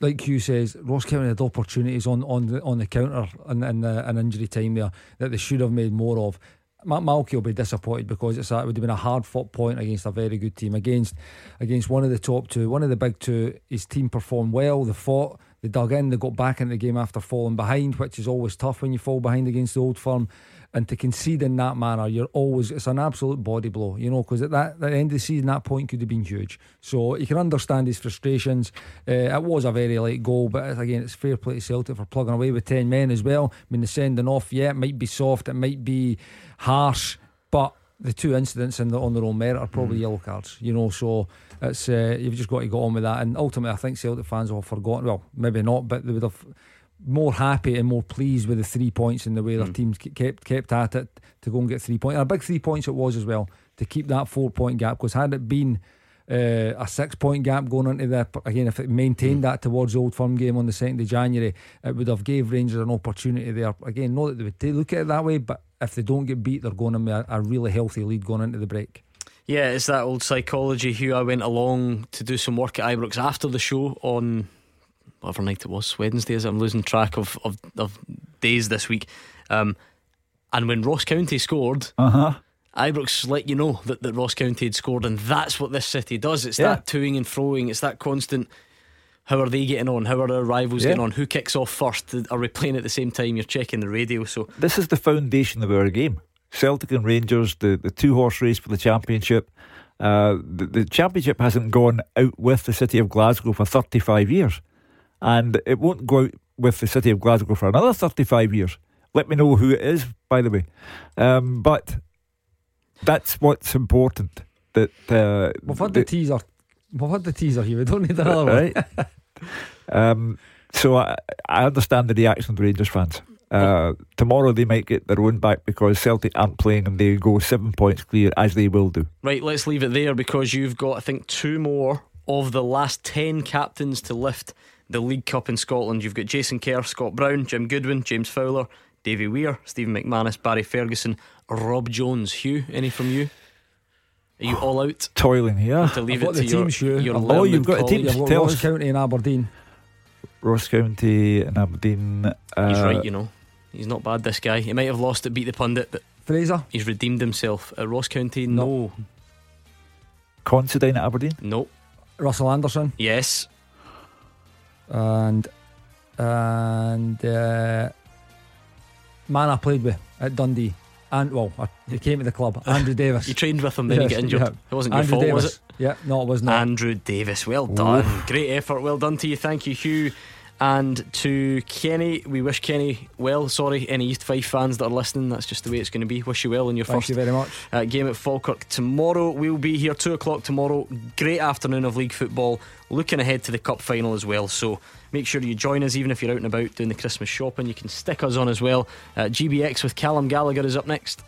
like Hugh says, Ross County had opportunities on on the on the counter and and an injury time there that they should have made more of. Matt Malky will be disappointed because it's it would have been a hard fought point against a very good team against against one of the top two, one of the big two. His team performed well. They fought, they dug in, they got back into the game after falling behind, which is always tough when you fall behind against the old firm. And to concede in that manner, you're always it's an absolute body blow, you know, because at that at the end of the season, that point could have been huge. So you can understand his frustrations. Uh, it was a very late goal, but again, it's fair play to Celtic for plugging away with ten men as well. I mean, the sending off, yeah, it might be soft, it might be harsh, but the two incidents in the, on their own merit are probably yellow cards, you know. So it's uh, you've just got to go on with that. And ultimately, I think Celtic fans will have forgotten. Well, maybe not, but they would have more happy and more pleased with the three points and the way their teams ke- kept kept at it to go and get three points. And a big three points it was as well to keep that four point gap. Because had it been uh, a six point gap going into the again, if it maintained that towards the Old Firm game on the second of January, it would have gave Rangers an opportunity there. Again, not that they would look at it that way, but if they don't get beat, they're going to be a, a really healthy lead going into the break. Yeah, it's that old psychology. Hugh, I went along to do some work at Ibrox after the show on whatever night it was, Wednesday. As I'm losing track of of, of days this week. Um, and when Ross County scored, Uh huh. Ibrox let you know that, that Ross County had scored, and that's what this city does. It's Yeah. that toing and froing. It's that constant. How are they getting on? How are our rivals Yeah. getting on? Who kicks off first? Are we playing at the same time? You're checking the radio. So This is the foundation of our game. Celtic and Rangers, the, the two horse race for the championship. Uh, the, the championship hasn't gone out with the city of Glasgow for 35 years, and it won't go out with the city of Glasgow for another 35 years. Let me know who it is, by the way. Um, but that's what's important. That uh, We've had the, teaser. We've had the teaser here. We don't need another one. right. um, so I, I understand the reaction of the Rangers fans. Uh, tomorrow they might get their own back because Celtic aren't playing and they go seven points clear as they will do. Right, let's leave it there because you've got, I think, two more of the last 10 captains to lift the League Cup in Scotland. You've got Jason Kerr, Scott Brown, Jim Goodwin, James Fowler, Davy Weir, Stephen McManus, Barry Ferguson, Rob Jones. Hugh, any from you? Are you all out? Toiling here. To leave I've got it the to your, teams, Hugh. your I've- Oh, you've learned got a team. colleague. Got Tell Ross us. County and Aberdeen. Ross County and Aberdeen. Uh, He's right, you know. He's not bad, this guy. He might have lost it, beat the pundit, but Fraser. he's redeemed himself. At Ross County, no. Considine at Aberdeen. No. Russell Anderson. Yes. And and uh, man I played with at Dundee. And well, I, he came to the club. Andrew Davies. You trained with him, then Yes, get injured. yeah. It wasn't Andrew your fault, Davies. was it? Yeah, no, it was not. Andrew Davies, well done. Great effort, well done to you. Thank you, Hugh. And to Kenny, we wish Kenny well. Sorry, any East Fife fans that are listening, that's just the way it's going to be. Wish you well in your Thank first you very much. uh, game at Falkirk tomorrow. We'll be here two o'clock tomorrow. Great afternoon of league football. Looking ahead to the cup final as well. So make sure you join us, even if you're out and about doing the Christmas shopping. You can stick us on as well. Uh, GBX with Callum Gallagher is up next.